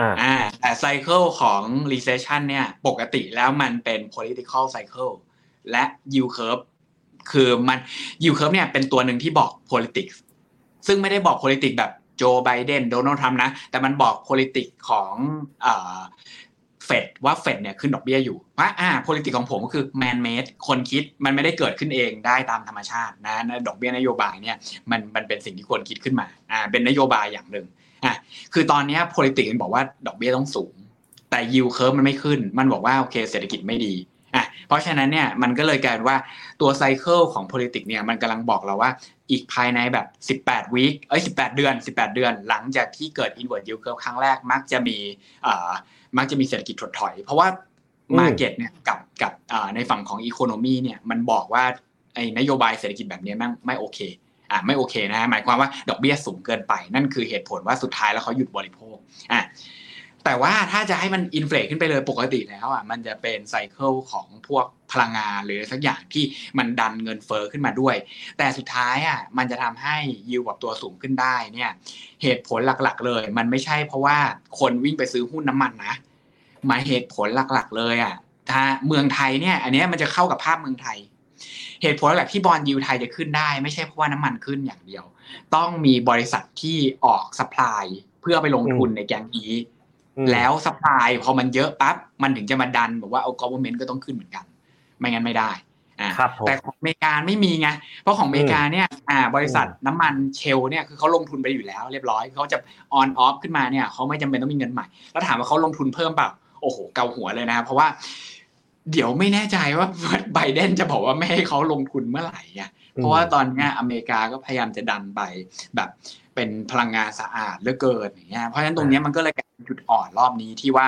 อ่าแต่ cycle ของ recession เนี่ยปกติแล้วมันเป็น political cycle และ yield curve คือมัน yield curve เนี่ยเป็นตัวหนึ่งที่บอก politics ซึ่งไม่ได้บอก politics แบบโจไบเดนโดนัลด์ทรัมป์นะ แต่มันบอก politics ของเฟดว่าเฟดเนี่ยขึ้นดอกเบี้ยอยู่ว่าอ่า politics ของผมก็คือ man made คนคิดมันไม่ได้เกิดขึ้นเองได้ตามธรรมชาตินะดอกเบี้ยนโยบายเนี่ยมันมันเป็นสิ่งที่ควรคิดขึ้นมาอ่าเป็นนโยบายอย่างหนึ่ง อะคือตอนนี้ politics มันบอกว่าดอกเบี้ยต้องสูง แต่ yield curve มันไม่ขึ้น มันบอกว่าโอเค เศรษฐกิจไม่ดีอะเพราะฉะนั้นเนี่ยมันก็เลยกลายเป็นว่าตัวไซเคิลของ politics เนี่ยมันกำลังบอกเราว่าอีกภายในแบบ 18 วีคเอ้ย 18 เดือน 18 เดือน หลังจากที่เกิด inward yield curve ครั้งแรกมักจะมีเอ่อมักจะมีเศรษฐกิจถดถอย เพราะว่าอืม market เนี่ยกับกับเอ่อในฝั่งของ economy เนี่ยมันบอกว่าไอ้นโยบายเศรษฐกิจแบบนี้แม่งไม่โอเค อ่าไม่โอเคนะฮะหมายความว่าดอกเบี้ยสูงเกินไป นั่นคือเหตุผลว่าสุดท้ายแล้วเขาหยุดบริโภคอะแต่ว่าถ้าจะให้มันอินเฟลขึ้นไปเลยปกติแล้วอะมันจะเป็นไซเคิลของพวกพลังงานหรือสักอย่างที่มันดันเงินเฟอ้อขึ้นมาด้วย แต่สุดท้ายอะมันจะทำให้ยิวกับตัวสูงขึ้นได้เนี่ยเหตุผลหลักๆเลย มันไม่ใช่เพราะว่าคนวิ่งไปซื้อหุ้นน้ำมันนะหมายเหตุผลหลักๆ เลยอะถ้าเมืองไทยเนี่ย อันนี้มันจะเข้ากับภาพเมืองไทย เหตุผลหลักที่บอลยูไทยจะขึ้นได้ ไม่ใช่เพราะว่าน้ำมันขึ้นอย่างเดียว ต้องมีบริษัทที่ออกสป라이เพื่อไปลงทุนในแกงนี้ อืม แล้วสป라이พอมันเยอะปั๊บมันถึงจะมาดันบอกว่าเอา government ก็ต้องขึ้นเหมือนกัน ไม่งั้นไม่ได้อ่า ครับผม แต่ของอเมริกาไม่มีไง เพราะของอเมริกาเนี่ย อ่า บริษัทน้ำมันเชลเนี่ยคือเขาลงทุนไปอยู่แล้ว เรียบร้อยเขาจะ on off ขึ้นมาเนี่ยเขาไม่จำเป็นต้องมีเงินใหม่ แล้วถามว่าเขาลงทุนเพิ่มเปล่า โอ้โห เกาหัวเลยนะ เพราะว่า เดี๋ยวไม่แน่ใจว่าไบเดนจะบอกว่าไม่ให้เขาลงทุนเมื่อไหร่อะเพราะว่าตอนเนี้ยอเมริกาก็พยายามจะดันไปแบบเป็นพลังงานสะอาดเหลือเกินอย่างเงี้ยเพราะฉะนั้นตรงเนี้ยมันก็เลยกลายเป็นจุดอ่อนรอบนี้ที่ว่า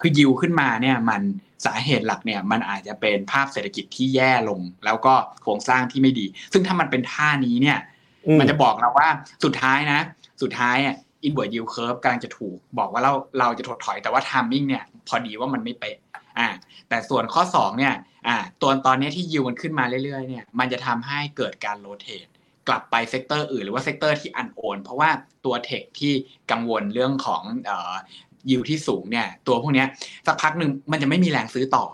คือยิวขึ้นมาเนี่ยมันสาเหตุหลักเนี่ยมันอาจจะเป็นภาพเศรษฐกิจที่แย่ลง แล้วก็โครงสร้างที่ไม่ดี ซึ่งถ้ามันเป็นท่านี้เนี่ยอืมันจะบอกเราว่าสุดท้ายนะ สุดท้ายอะ inward yield curve กำลังจะถูก บอกว่าเราเราจะถดถอยแต่ว่า timing เนี่ย พอดีว่ามันไม่เป๊ะ อ่าแต่ส่วนข้อสองเนี่ยอ่าตัวตอนนี้ที่ยิวมันขึ้นมาเรื่อยๆเนี่ยมันจะทำให้เกิดการ rotate กลับไป sector อื่นหรือว่า sector ที่ unowned เพราะว่าตัว tech ที่กังวลเรื่องของเอ่อยิวที่สูงเนี่ยตัวพวกนี้สักพักหนึ่งมันจะไม่มีแรงซื้อต่อ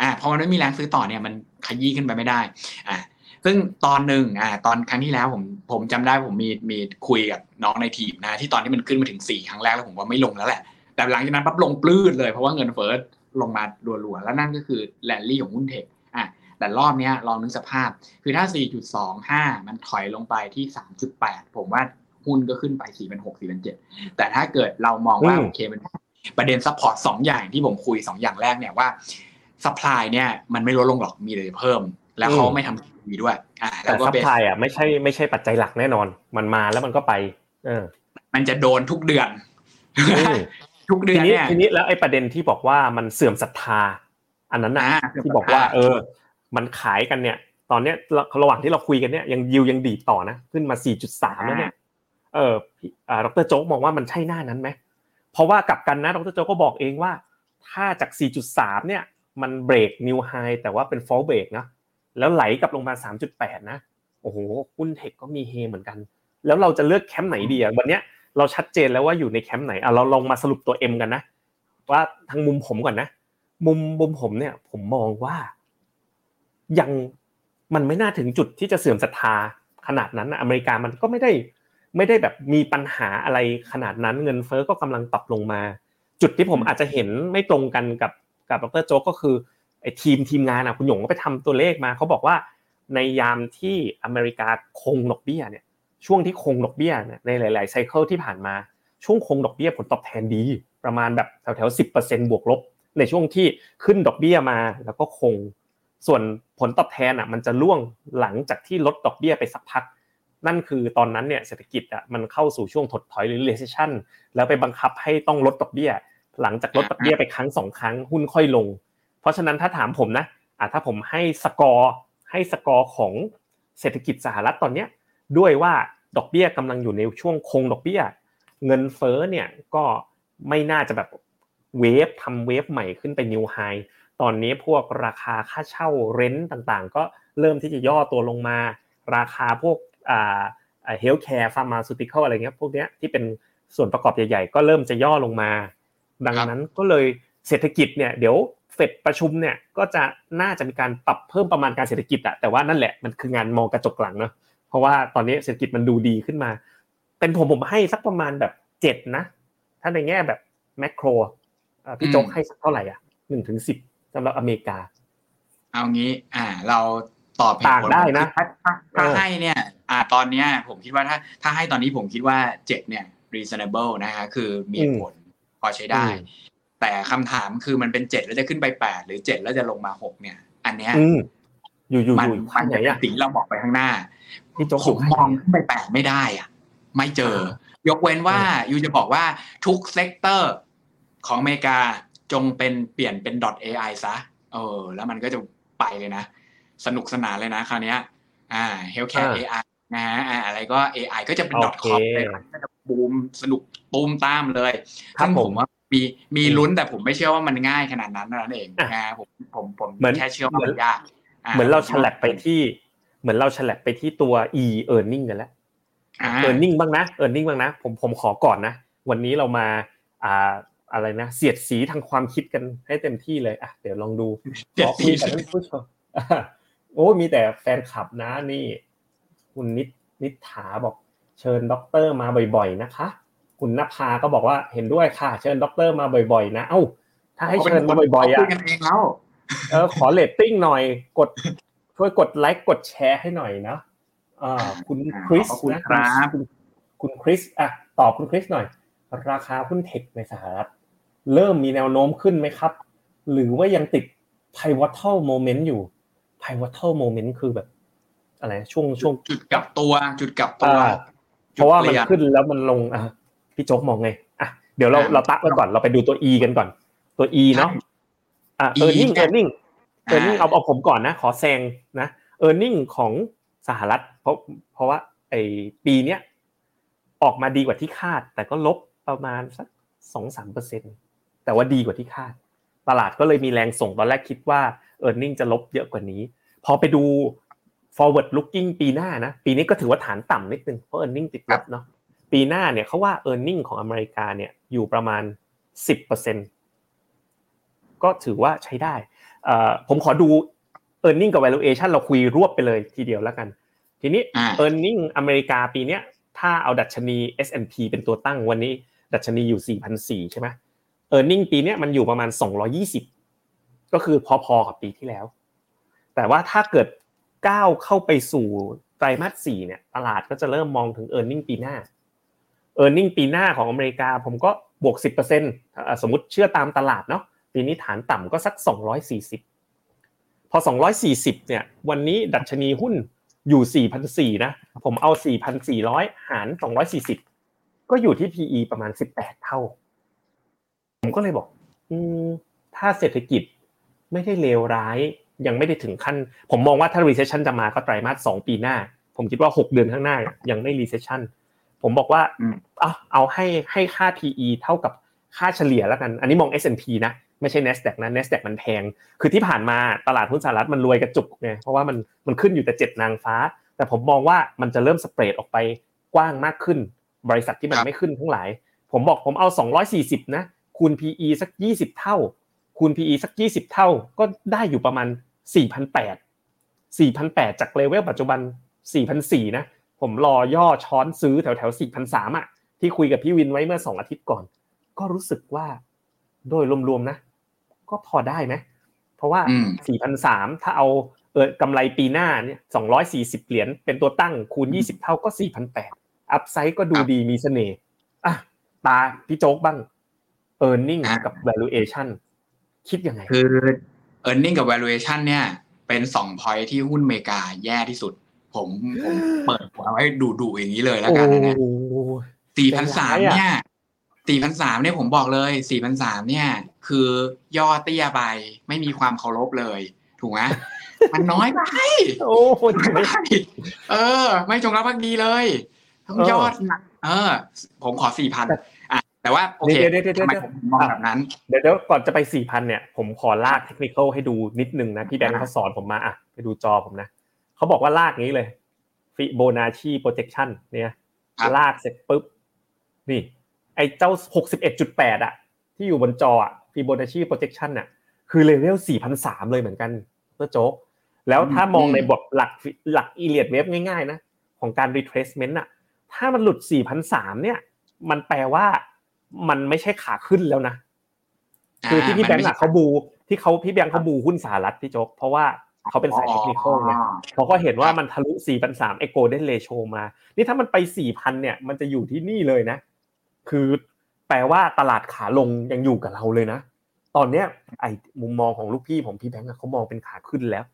อ่าพอมันไม่มีแรงซื้อต่อเนี่ยมันขยี้ขึ้นไปไม่ได้อ่าซึ่งตอนหนึ่งอ่าตอนครั้งที่แล้วผมผมจำได้ผมมีมีคุยกับน้องในทีมนะที่ตอนที่มันขึ้นมาถึงสี่ครั้งแรกแล้วผมว่าไม่ลงแล้วแหละ แต่หลังจากนั้นปั๊บลงปลื้ดเลยเพราะว่าเงินเฟ้อ ลงมารัวๆ แล้วนั่นก็คือแลนลี่ของหุ้น tech อะแต่รอบเนี้ยลองนึกสภาพ คือถ้า 4.25 มันถอยลงไปที่ 3.8 ผมว่าหุ้นก็ขึ้นไป4เป็น6 4เป็น7แต่ถ้าเกิดเรามองว่าอืมโอเคมันประเด็น support สองอย่างที่ผมคุยสองอย่างแรกเนี่ยว่า supply เนี่ยมันไม่ลดลงหรอกมีเลยเพิ่ม แล้วเขาไม่ทำดีด้วยอ่าแต่แล้วก็ซัพเป็นพลายอะไม่ใช่ไม่ใช่ปัจจัยหลักแน่นอน มันมาแล้วมันก็ไป เออ มันจะโดนทุกเดือนอืม ทุกเดืทีอนนี้เนี่ยทีนี้แล้วไอ้ประเด็นที่บอกว่ามันเสื่อมศรัทธา อันนั้นนะอ่าที่บอกว่า เออ มันขายกันเนี่ย ตอนเนี้ยระระหว่างที่เราคุยกันเนี่ยยังยิวยังดีดต่อนะขึ้นมา 4.3 แล้วเนี่ยเออพี่อ่าดรโจ๊กมองว่ามันใช่หน้านั้นไหมเพราะว่ากลับกันนะดรโจ๊กก็บอกเองว่า ถ้าจาก 4.3 เนี่ย มันเบรกนิวไฮแต่ว่าเป็นฟอลเบรกนะแล้วไหลกลับลงมา 3.8 นะโอ้โหหุ้นเทคก็มีเฮเหมือนกัน แล้วเราจะเลือกแคมป์ไหนดีอะวันเนี้ย เราชัดเจนแล้วว่าอยู่ในแคมป์ไหนอะเราลองมาสรุปตัว M กันนะ ว่าทางมุมผมก่อนนะ มุมมุมผมเนี่ย ผมมองว่า ยังมันไม่น่าถึงจุดที่จะเสื่อมศรัทธาขนาดนั้นอเมริกามันก็ไม่ได้ไม่ได้แบบมีปัญหาอะไรขนาดนั้นเงินเฟ้อก็กำลังปรับลงมา จุดที่ผมอาจจะเห็นไม่ตรงกันกับกับดรโจ๊กก็คือไอ้ทีมทีมงานอะคุณหยงก็ไปทำตัวเลขมาเขาบอกว่าในยามที่อเมริกาคงดอกเบี้ยเนี่ย ช่วงที่คงดอกเบี้ยในหลาย ๆ ไซเคิลที่ผ่านมา ช่วงคงดอกเบี้ยผลตอบแทนดี ประมาณแบบแถวๆสิบเปอร์เซ็นบวกลบ ในช่วงที่ขึ้นดอกเบี้ยมาแล้วก็คง ส่วนผลตอบแทนอะมันจะล่วงหลังจากที่ลดดอกเบี้ยไปสักพัก นั่นคือตอนนั้นเนี่ยเศรษฐกิจอะมันเข้าสู่ช่วงถดถอยหรือ recession แล้วไปบังคับให้ต้องลดดอกเบี้ย หลังจากลดดอกเบี้ยไปครั้งสองครั้งหุ้นค่อยลง เพราะฉะนั้นถ้าถามผมนะอะถ้าผมให้สกอร์ให้สกอร์ของเศรษฐกิจสหรัฐตอนเนี้ย ด้วยว่าดอกเบี้ยกำลังอยู่ในช่วงคงดอกเบี้ย เงินเฟ้อเนี่ยก็ไม่น่าจะแบบเวฟทำเวฟใหม่ขึ้นไปนิวไฮตอนนี้พวกราคาค่าเช่าrent ต่างๆ ก็เริ่มที่จะย่อตัวลงมา ราคาพวกอ่า healthcare pharmaceutical อะไรเงี้ยพวกเนี้ยที่เป็นส่วนประกอบใหญ่ๆ ก็เริ่มจะย่อลงมา ดังนั้นก็เลยเศรษฐกิจเนี่ยเดี๋ยวเฟดประชุมเนี่ยก็จะน่าจะมีการปรับเพิ่มประมาณการเศรษฐกิจอะแต่ว่านั่นแหละมันคืองานมองกระจกหลังเนาะ เพราะว่าตอนนี้เศรษฐกิจมันดูดีขึ้นมา เป็นผมผมให้สักประมาณแบบเจ็ดนะ ถ้าในแง่แบบ macroพี่โจ๊กให้สักเท่าไหร่อะหนึ่งถึงสิบสำหรับอเมริกา เอางี้ อ่า เราตอบเหตุต่างผลได้นะถ้าถ้าถ้าเออให้เนี่ย อ่าตอนเนี้ย ผมคิดว่าถ้า ถ้าให้ตอนนี้ผมคิดว่าเจ็ดเนี่ย reasonable นะฮะคือมีเหตุผลพอใช้ได้ แต่คำถามคือมันเป็นเจ็ดแล้วจะขึ้นไปแปดหรือเจ็ดแล้วจะลงมาหกเนี่ย อันเนี้ยอืมอยู่อยู่มันอยู่มัข้างนไหนจะเป็นอะสิ่งที่เราบอกไปข้างหน้า พี่โจ๊กผมมองขึ้นไปแปดไม่ได้อะ ไม่เจอ ยกเว้นว่า you จะบอกว่าทุก sector ของอเมริกาจงเป็นเปลี่ยนเป็น .ai ซะ เออ แล้วมันก็จะไปเลยนะ สนุกสนานเลยนะ คราวเนี้ยอ่า healthcare อ่า AI นะฮะอ่าอะไรก็ AI ก็จะเป็นโอเค .com เลยก็จะบูมสนุกตูมตามเลยครับซึ่งผผมมว่ามีมีลุ้นแต่ผมไม่เชื่อว่ามันง่ายขนาดนั้นนั่นเองอะนะฮะผมผมผมเหมือนแค่เชื่อว่ามันยากเหมือนเราสลับไปที่ เหมือนเราสลับไปที่ตัว e earning กันแล้วอ่า earning บ้างนะ earning บ้างนะ ผมผมขอก่อนนะ วันนี้เรามาอ่าอะไรนะ เสียดสีทางความคิดกันให้เต็มที่เลยอะเดี๋ยวลองดูเจ็ดอ๋อสี่มีแต่ท่านผู้ชมอะโอ้มีแต่แฟนคลับนะนี่ คุณนิดนิดถาบอกเชิญด็อกเตอร์มาบ่อยๆนะคะ คุณนภาก็บอกว่าเห็นด้วยค่ะ เชิญด็อกเตอร์มาบ่อยๆ นะเอ้าถ้าให้เชิญมาบ่อยๆคุอะยกันเองแล้วเออขอเรตติ้งหน่อย กด ช่วยกดไลค์กดแชร์ให้หน่อยนะอ่าคุณคริสขอบคุณนะครับคุณคุณคริสอะตอบคุณคริสหน่อย ราคาหุ้นเทคในสหรัฐ เริ่มมีแนวโน้มขึ้นไหมครับ หรือว่ายังติด pivotal moment อยู่ pivotal moment คือแบบ อะไรช่วงช่วงจุดกลับตัว จุดกลับตัวอ่าเพราะว่ามันขึ้นแล้วมันลงอะพี่โจ๊กมองไงอะเดี๋ยวเราเราตักไว้ก่อนเราไปดูตัว E กันก่อน ตัว E เนาะอะ E earning เนี่ย earning เออร์เน็งเอาเอาผมก่อนนะ ขอแซงนะเออร์เน็งของสหรัฐ เพราะเพราะว่าไอปีเนี้ยออกมาดีกว่าที่คาด แต่ก็ลบประมาณสักสองสามเปอร์เซ็นแต่ว่าดีกว่าที่คาด ตลาดก็เลยมีแรงส่งตอนแรกคิดว่าเออร์เน็งจะลบเยอะกว่านี้ พอไปดู forward looking ปีหน้านะปีนี้ก็ถือว่าฐานต่ำนิดนึงเพราะ e a r n i n g ติดลบเนาะปีหน้าเนี่ยเขาว่า e a r n i n g ของอเมริกาเนี่ยอยู่ประมาณสิบเปอร์เซ็นก็ถือว่าใช้ได้เอ่อ ผมขอดู e a r n i n g กับ valuation เราคุยรวบไปเลยทีเดียวแล้วกัน ทีนี้อ่า e a r n i n g อเมริกาปีเนี้ยถ้าเอาดัชนี S&P เป็นตัวตั้งวันนี้ ดัชนีอยู่ 4,400 ใช่ไหม e a r n i n g ปีเนี้ยมันอยู่ประมาณ 220 ก็คือพอๆกับปีที่แล้ว แต่ว่าถ้าเกิดก้าวเข้าไปสู่ไตรมาส4เนี่ยตลาดก็จะเริ่มมองถึง e a r n i n g ปีหน้า e a r n i n g ปีหน้าของอเมริกาผมก็บวก 10%อะสมมติเชื่อตามตลาดเนาะ ปีนี้ฐานต่ำก็สัก 240 พอ 240 เนี่ย วันนี้ดัชนีหุ้นอยู่4,400นะ ผมเอา 4,400 หาร 240 ก็อยู่ที่ PE ประมาณ 18 เท่า ผมก็เลยบอกอืมถ้าเศรษฐกิจไม่ได้เลวร้าย ยังไม่ได้ถึงขั้น ผมมองว่าถ้า recession จะมาก็ไตรมาส2ปีหน้า ผมคิดว่า 6 เดือนข้างหน้า ยังไม่ recession ผมบอกว่าอืมเอาเอาให้ให้ค่า PE เท่ากับค่าเฉลี่ยแล้วกัน อันนี้มอง S&P นะ ไม่ใช่ NASDAQ นะ NASDAQ มันแพง คือที่ผ่านมาตลาดหุ้นสหรัฐมันรวยกระจุกไงเพราะว่ามันมันขึ้นอยู่แต่เจ็ดนางฟ้า แต่ผมมองว่ามันจะเริ่มสเปรดออกไปกว้างมากขึ้น บริษัทที่มันครับไม่ขึ้นทั้งหลาย ผมบอกผมเอา 240 นะคูณ PE สัก 20 เท่า คูณ PE สัก 20 เท่า ก็ได้อยู่ประมาณ 4,800 4,800 จากเลเวลปัจจุบัน 4,400 นะ ผมรอย่อช้อนซื้อแถวแถว4,300อะที่คุยกับพี่วินไว้เมื่อสองอาทิตย์ก่อน ก็รู้สึกว่าโดยรวมๆนะ ก็ก็พอได้ไหมเพราะว่าอืมสี่พันสามถ้าเอาเออกำไรปีหน้าเนี่ยสองร้อยสี่สิบเหรียญเป็นตัวตั้งคูณยี่สิบเท่าก็สี่พันแปดอัพไซด์ก็ดูครับดีมีเสน่ห์อะตาพี่โจ๊กบ้าง e a r n i n g อะกับ valuation คิดยังไง คือ e a r n i n g กับ valuation เนี่ยเป็นสอง point ที่หุ้นอเมริกาแย่ที่สุด ผมผมเปิดหัวไว้ดูดูๆอย่างนี้เลยแล้วกันนะโอ้สี่พันสามเป็นไรอะเนี่ย สี่พันสามเนี่ยผมบอกเลยสี่พันสามเนี่ย คือย่อเตี้ยไปไม่มีความเคารพเลย ถูกไหมมันน้อยไปโอ้โหไม่เออ ไม่จงรักภักดีเลยต้องยอดหนักเออ ผมขอสี่พันอะแต่ว่าโอเคเดี๋ยวเดี๋ยวเดี๋ยวทำไมเดี๋ยวผมมองแบบนั้นเดี๋ยวเดี๋ยวก่อนจะไปสี่พันเนี่ย ผมขอลากเทคนิคให้ดูนิดนึงนะพี่แบงค์เขาสอนผมมาอะไปดูจอผมนะเขาบอกว่าลากนี้เลย Fibonacci projection เนี่ยครับลากเสร็จปุ๊บนี่ ไอ้เจ้าหกสิบเอ็ดจุดแปดอะที่อยู่บนจออะ Fibonacci projection อะคือเลเวลสี่พันสามเลยเหมือนกันเพื่อโจ๊ก แล้วถ้ามองในบทหลักหลักอีเลียดเวฟง่ายๆนะ ของการ retracement อะถ้ามันหลุดสี่พันสามเนี่ย มันแปลว่ามันไม่ใช่ขาขึ้นแล้วนะ คือที่พี่แบงค์อะเขาบูที่เขาพี่แบงค์เขาบูหุ้นสหรัฐพี่โจ๊ก เพราะว่าเขาเป็นสายเทคนิคไงเขาก็เห็นว่ามันทะลุ4,300ไอโกลเด้นเรโชมา นี่ถ้ามันไป4,000เนี่ย มันจะอยู่ที่นี่เลยนะ คือแปลว่าตลาดขาลงยังอยู่กับเราเลยนะ ตอนเนี้ยไอมุมมองของลูกพี่ผมพี่แบงค์อะเขามองเป็นขาขึ้นแล้ว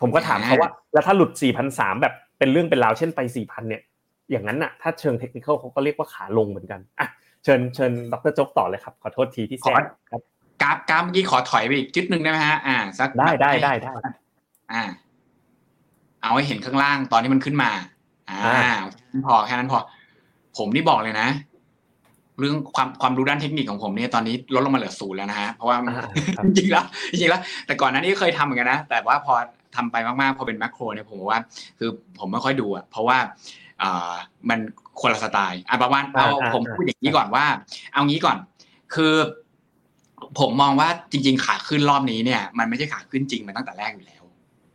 ผมก็ถามเขาว่า แล้วถ้าหลุด4,300แบบเป็นเรื่องเป็นราวเช่นไป 4,000เนี่ย อย่างนั้นน่ะ ถ้าเชิงเทคนิคเขาก็เรียกว่าขาลงเหมือนกันอะเชิญเชิญดรโจ๊กต่อเลยครับ ขอโทษทีที่แซงครับกราฟกราฟเมื่อกี้ขอถอยไปอีกจุดหนึ่งได้ไหมฮะอ่าสักได้ได้ได้ได้อ่า เอาให้เห็นข้างล่างตอนที่มันขึ้นมา อ่าอ่าพอแค่นั้นพอ ผมนี่บอกเลยนะ เรื่องความความรู้ด้านเทคนิคของผมเนี่ยตอนนี้ลดลงมาเหลือศูนย์แล้วนะฮะเพราะว่าอ่าครับจริงๆแล้วจริงๆแล้ว แต่ก่อนหน้านี้ก็เคยทำเหมือนกันนะ แต่ว่าพอทำไปมากๆ พอเป็นแมคโครเนี่ยผมว่า คือผมไม่ค่อยดูอะเพราะว่าอ่ามันคนละสไตล์อะประมาณเอาอ่าอ่าผมพูดอย่างนี้ก่อนว่า เอางี้ก่อน คือผมมองว่าจริง ๆ ขาขึ้นรอบนี้เนี่ย มันไม่ใช่ขาขึ้นจริงมันตั้งแต่แรกอยู่แล้ว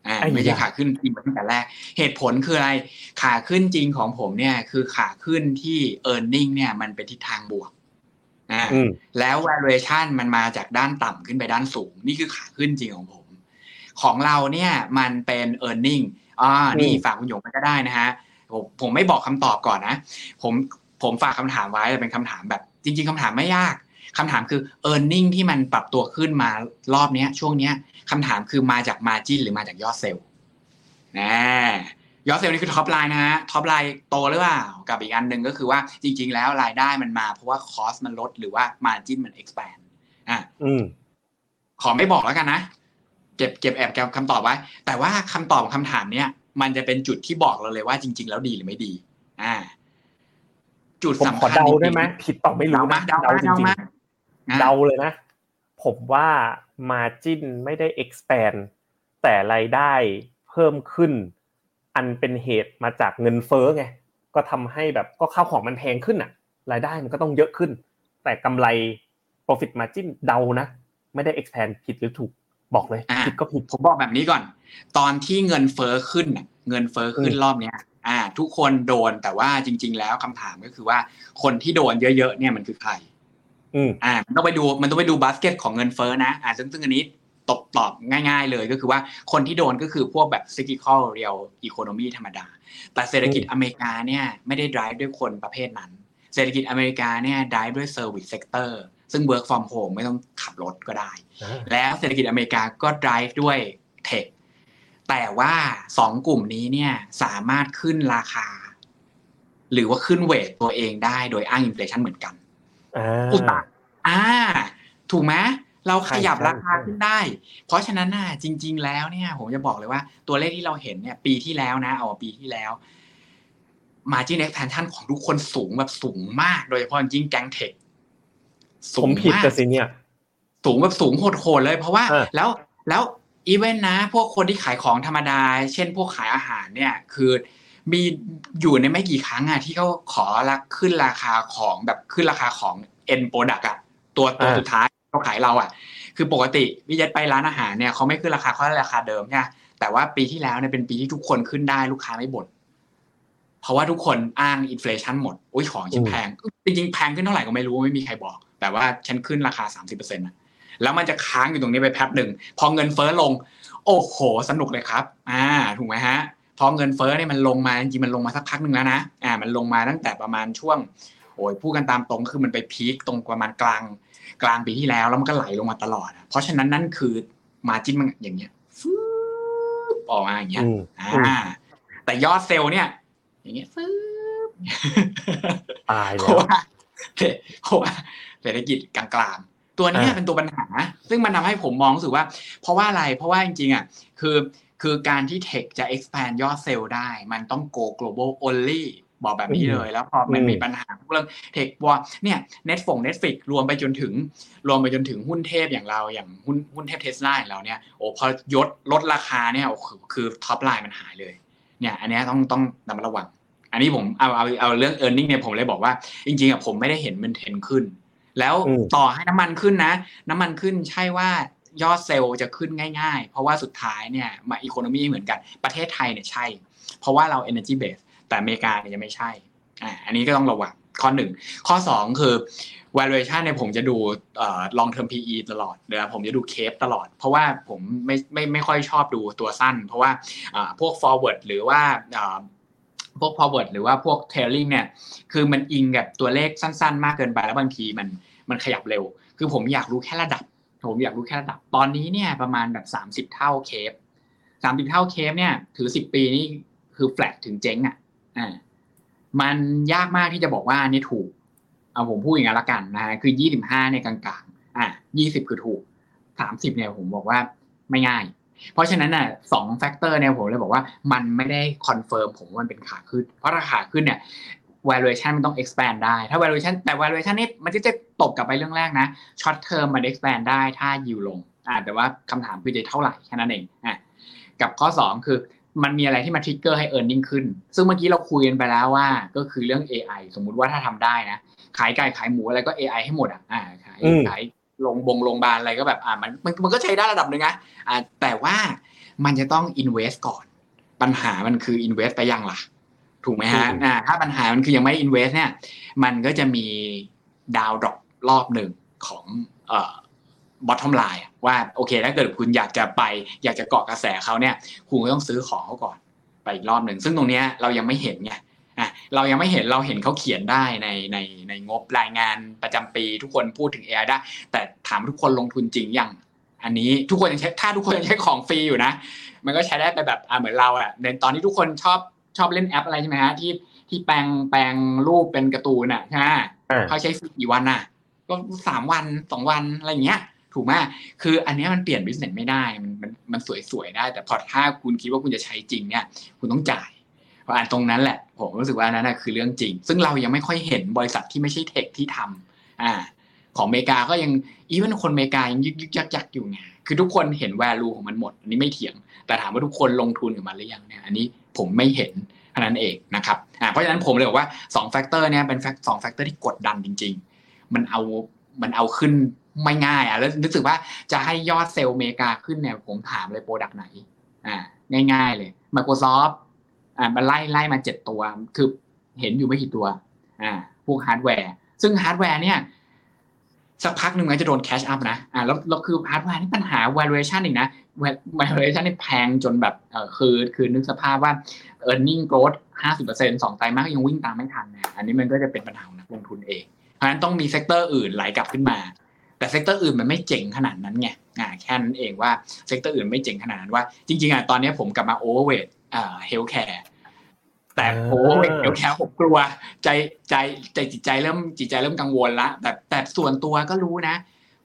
อ่าไอ้ยาไม่ใช่ขาขึ้นจริงมาตั้งแต่แรก เหตุผลคืออะไรขาขึ้นจริงของผมเนี่ย คือขาขึ้นที่ e a r n i n g เนี่ยมันเป็นทิศทางบวกอ่าอืมแล้ว valuation มันมาจากด้านต่ำขึ้นไปด้านสูง นี่คือขาขึ้นจริงของผม ของเราเนี่ยมันเป็น e a r n i n g อ่านี่อืมฝากคุณหยงมาก็ได้นะฮะผมผมไม่บอกคำตอบก่อนนะ ผมผมฝากคำถามไว้แต่เป็นคำถามแบบ จริง ๆคำถามไม่ยาก คำถามคือ e a r n i n g ที่มันปรับตัวขึ้นมารอบเนี้ยช่วงเนี้ยคำถามคือมาจาก margin หรือมาจากยอดเซลล์นะยอดเซลล์นี่คือ top line นะฮะ top line โตหรือเปล่ากับอีกอันหนึ่งก็คือว่าจริง ๆ แล้วรายได้มันมา เพราะว่า cost มันลดหรือว่า margin มัน expand อะอืมขอไม่บอกแล้วกันนะ เก็บเก็บแอบเก็บคำตอบไว้ แต่ว่าคำตอบของคำถามเนี้ยมันจะเป็นจุดที่บอกเราเลยว่าจริง ๆ แล้วดีหรือไม่ดี อ่า จุดผมสำขอคัญเดาจริงๆได้ไหมผิดต่อไม่รู้เดามานะเดามาจเดาริงมาๆ เดาเลยนะ ผมว่า margin ไม่ได้ expand แต่รายได้เพิ่มขึ้น อันเป็นเหตุมาจากเงินเฟ้อไงก็ทำให้แบบก็ข้าวของมันแพงขึ้นอะ รายได้มันก็ต้องเยอะขึ้น แต่กำไร profit margin เดานะ ไม่ได้ expand ผิดหรือถูกบอกเลยอ่าผิดก็ผิดผมบอกแบบนี้ก่อน ตอนที่เงินเฟ้อขึ้นน่ะเงินเฟ้อขึ้นอืมรอบเนี้ยอ่า ทุกคนโดนแต่ว่าจริง ๆ แล้วคำถามก็คือว่าคนที่โดนเยอะๆเนี่ยมันคือใคร อืมอ่ามันต้องไปดูมันต้องไปดูบาสเกตของเงินเฟ้อนะอ่าซึ่งซึ่งอันนี้ตอบตอบง่าย ๆ เลยก็คือว่าคนที่โดนก็คือพวกแบบ cyclical real economy ธรรมดา แต่เศรษฐกิจอเมริกาเนี่ยไม่ได้ drive ด้วยคนประเภทนั้น เศรษฐกิจอเมริกาเนี่ย drive ด้วย service sector ซึ่ง work from home ไม่ต้องขับรถก็ได้ แล้วเศรษฐกิจอเมริกาก็ drive ด้วย tech แต่ว่าสองกลุ่มนี้เนี่ยสามารถขึ้นราคา หรือว่าขึ้นเวทตัวเองได้โดยอ้างอินฟลชันเหมือนกัน อ่อุตาตะอ่า ถูกไหมเราขยับใช่ราคาใช่ขึ้นได้ เพราะฉะนั้นน่ะจริง ๆ แล้วเนี่ย ผมจะบอกเลยว่าตัวเลขที่เราเห็นเนี่ย ปีที่แล้วนะเอาปีที่แล้ว margin expansion ของทุกคนสูงแบบสูงมาก โดยเฉพาะยิ่งแก๊งเทคสูผมงผิดมากแต่สิเนี่ย สูงแบบสูงโหดๆเลย เพราะว่าเออแล้วแล้วอีเวนต์นะ พวกคนที่ขายของธรรมดา เช่นพวกขายอาหารเนี่ย คือ มีอยู่ในไม่กี่ครั้งอะที่เขาขอรักขึ้นราคาของแบบขึ้นราคาของ end product อะตัวตัวอ่าสุดท้ายเขาขายเราอะคือปกติวิจัยไปร้านอาหารเนี่ยเขาไม่ขึ้นราคาเขาให้ราคาเดิมใช่ไหมแต่ว่าปีที่แล้วเนี่ยเป็นปีที่ทุกคนขึ้นได้ลูกค้าไม่บ่นเพราะว่าทุกคนอ้าง inflation หมดอุ้ยของฉันแพงจริงๆแพงขึ้นเท่าไหร่ก็ไม่รู้ไม่มีใครบอก แต่ว่าฉันขึ้นราคาสามสิบเปอร์เซ็นต์อะแล้วมันจะค้างอยู่ตรงนี้ไปแป๊บหนึ่งพอเงินเฟ้อลง โอ้โห สนุกเลยครับ อ่า ถูกไหมฮะ พอเงินเฟ้อเนี่ยมันลงมาจริงๆมันลงมาสักพักหนึ่งแล้วนะอ่ามันลงมาตั้งแต่ประมาณช่วงโอ้ยพูดกันตามตรงคือมันไปพีคตรงประมาณกลางกลางปีที่แล้วแล้วมันก็ไหลลงมาตลอด เพราะฉะนั้นนั่นคือมาจิ้นมันอย่างเงี้ยฟืบออกมาอย่างเงี้ยอืมอ่า แต่ยอดเซลล์เนี่ย อย่างเงี้ยฟืบตายเพแล้ราะวว่าเพราะว่าเศรษฐกิจกลางๆ ตัวเนี้ยอ่าเป็นตัวปัญหา ซึ่งมันทำให้ผมมองรู้สึกว่า เพราะว่าอะไรเพราะว่าจริงๆอะคือ คือการที่ tech จะ expand ยอดเซลล์ได้ มันต้อง go global only บอกแบบนี้เลย แล้วพอมันมีปัญหาเรื่องเทคว่าเนี่ย net ฝง Netflix รวมไปจนถึง รวมไปจนถึงหุ้นเทพอย่างเราอย่างหุ้นหุ้นเทพเทสลาอย่างเราเนี่ยโอ้พอยดลดราคาเนี่ยโอ้คือคือ top line มันหายเลย เนี่ย อันเนี้ยต้องต้องระมัดระวัง อันนี้ผมเอาเอาเอาเรื่อง e a r n i n g เนี่ยผมเลยบอกว่า จริงๆอะผมไม่ได้เห็นมันเทรนขึ้น แล้วอืมต่อให้น้ำมันขึ้นนะ น้ำมันขึ้นใช่ว่า ยอดเซลล์จะขึ้นง่ายๆ เพราะว่าสุดท้ายเนี่ยมาอีโคโนมีเหมือนกันประเทศไทยเนี่ยใช่ เพราะว่าเรา energy base แต่อเมริกาเนี่ยยังไม่ใช่อ่าอันนี้ก็ต้องระวังข้อหนึ่งข้อสองคือ valuation เนี่ยผมจะดูเอ่อ long term PE ตลอดเดี๋ยวผมจะดูเคปตลอด เพราะว่าผมไม่ไม่ไม่ค่อยชอบดูตัวสั้น เพราะว่าอ่าพวก forward หรือว่าอ่าพวก forward หรือว่าพวก trailing เนี่ยคือมันอิงกับตัวเลขสั้น ๆ มากเกินไปแล้วบางทีมันมันขยับเร็ว คือผมอยากรู้แค่ระดับ ผมอยากรู้แค่ระดับ ตอนนี้เนี่ยประมาณแบบสามสิบเท่าเคฟสามสิบเท่าเคฟเนี่ยถือสิบปีนี่คือแฟลตถึงเจ๊งอะอ่ามันยากมากที่จะบอกว่าอันนี้ถูก เอาผมพูดอย่างนั้นละกันนะฮะคือยี่สิบห้าเนี่ยกลางๆ อะยี่สิบคือถูกสามสิบเนี่ยผมบอกว่าไม่ง่าย เพราะฉะนั้นน่ะสอง factor เนี่ยผมเลยบอกว่ามันไม่ได้ confirm ผมว่ามันเป็นขาขึ้น เพราะราคาขึ้นเนี่ย valuation มันต้อง expand ได้ ถ้า valuation แต่ valuation นี่มันจะจะ ตบกลับไปเรื่องแรกนะ short term มัน expand ได้ถ้ายิวลงอ่าแต่ว่าคำถามคือจะเท่าไหร่แค่นั้นเองอะกับข้อ 2 คือมันมีอะไรที่มา trigger ให้ earning ขึ้น ซึ่งเมื่อกี้เราคุยกันไปแล้วว่า ก็คือเรื่อง AI สมมุติว่าถ้าทำได้นะ ขายไก่ขายหมูอะไรก็ AI ให้หมดอะอ่าขายอืมขายลงบงโรงพยาบาลอะไรก็แบบอ่ามันมันมันก็ใช้ได้ระดับหนึ่งนะอ่าแต่ว่ามันจะต้อง invest ก่อน ปัญหามันคือ invest ไปยังล่ะ ถูกไหมฮะอืมอ่าถ้าปัญหามันคือยังไม่ invest เนี่ย มันก็จะมีดาวดรอป รอบหนึ่งของเอ่อ bottom line อะว่าโอเค ถ้าเกิดคุณอยากจะไป อยากจะเกาะกระแสเขาเนี่ย คุณก็ต้องซื้อของเขาก่อนไปอีกรอบหนึ่ง ซึ่งตรงเนี้ยเรายังไม่เห็นไงอะเรายังไม่เห็นเราเห็นเขาเขียนได้ในในในงบรายงานประจำปีทุกคนพูดถึง AI ได้ แต่ถามทุกคนลงทุนจริงยังอันนี้ทุกคนยังใช้ถ้าทุกคนยังใช้ของฟรีอยู่นะ มันก็ใช้ได้ไปแบบอ่าเหมือนเราอะในตอนที่ทุกคนชอบชอบเล่นแอปอะไรใช่ไหมฮะที่ที่แปลงแปลงรูปเป็นการ์ตูนอะใช่ไหมอ่าเขาใช้ฟรีกี่วันอะ ก็สามวันสองวันอะไรเงี้ย ถูกไหมคืออันนี้มันเปลี่ยนบิสเนสไม่ได้มันมันมันสวยๆได้ แต่พอถ้าคุณคิดว่าคุณจะใช้จริงเนี่ย คุณต้องจ่ายเพราะอันตรงนั้นแหละ ผมรู้สึกว่านั้นคือเรื่องจริง ซึ่งเรายังไม่ค่อยเห็นบริษัทที่ไม่ใช่ tech ที่ทำอ่า ของอเมริกาก็ยัง even คนอเมริกายังยึกยึกยักยักอยู่ไงคือทุกคนเห็น value ของมันหมด อันนี้ไม่เถียง แต่ถามว่าทุกคนลงทุนกับมันหรือยังเนี่ยอันนี้ผมไม่เห็นเท่านั้นเองนะครับ อ่า เพราะฉะนั้นผมเลยบอกว่า2 factor เนี่ยเป็น fac สอง factor ที่กดดันจริง ๆ มันเอามันเอาขึ้นไม่ง่ายอะแล้วรู้สึกว่าจะให้ยอดเซลล์อเมริกาขึ้นเนี่ยผมถามเลย product ไหน อ่า ง่ายๆเลย Microsoft อ่ามันไล่ไล่มาเจ็ดตัว คือเห็นอยู่ไม่กี่ตัว อ่า พวกฮาร์ดแวร์ ซึ่งฮาร์ดแวร์เนี่ยสักพักหนึ่งมันจะโดน catch up นะ อ่าแล้วแล้วคือฮาร์ดแวร์นี่ปัญหา valuation อีกนะ valuation นี่แพงจนแบบเออคือคือนึกสภาพว่า earning growth ห้าสิบเปอร์เซ็นต์สองไตรมาสก็ยังวิ่งตามไม่ทันนะอันนี้มันก็จะเป็นปัญหาของนักลงทุนเอง เพราะฉะนั้นต้องมี sector อื่นไหลกลับขึ้นมา แต่ sector อื่นมันไม่เจ๋งขนาดนั้นไงอ่าแค่นั้นเองว่า sector อื่นไม่เจ๋งขนาดนั้นว่า จริงๆอะตอนนี้ผมกลับมา overweight อ่า healthcare แต่อ่าโอ้ยเดี๋ยวแคร์ผมกลัว ใจใจใจจิตใจเริ่มจิตใจเริ่มกังวลละแต่แต่ส่วนตัวก็รู้นะ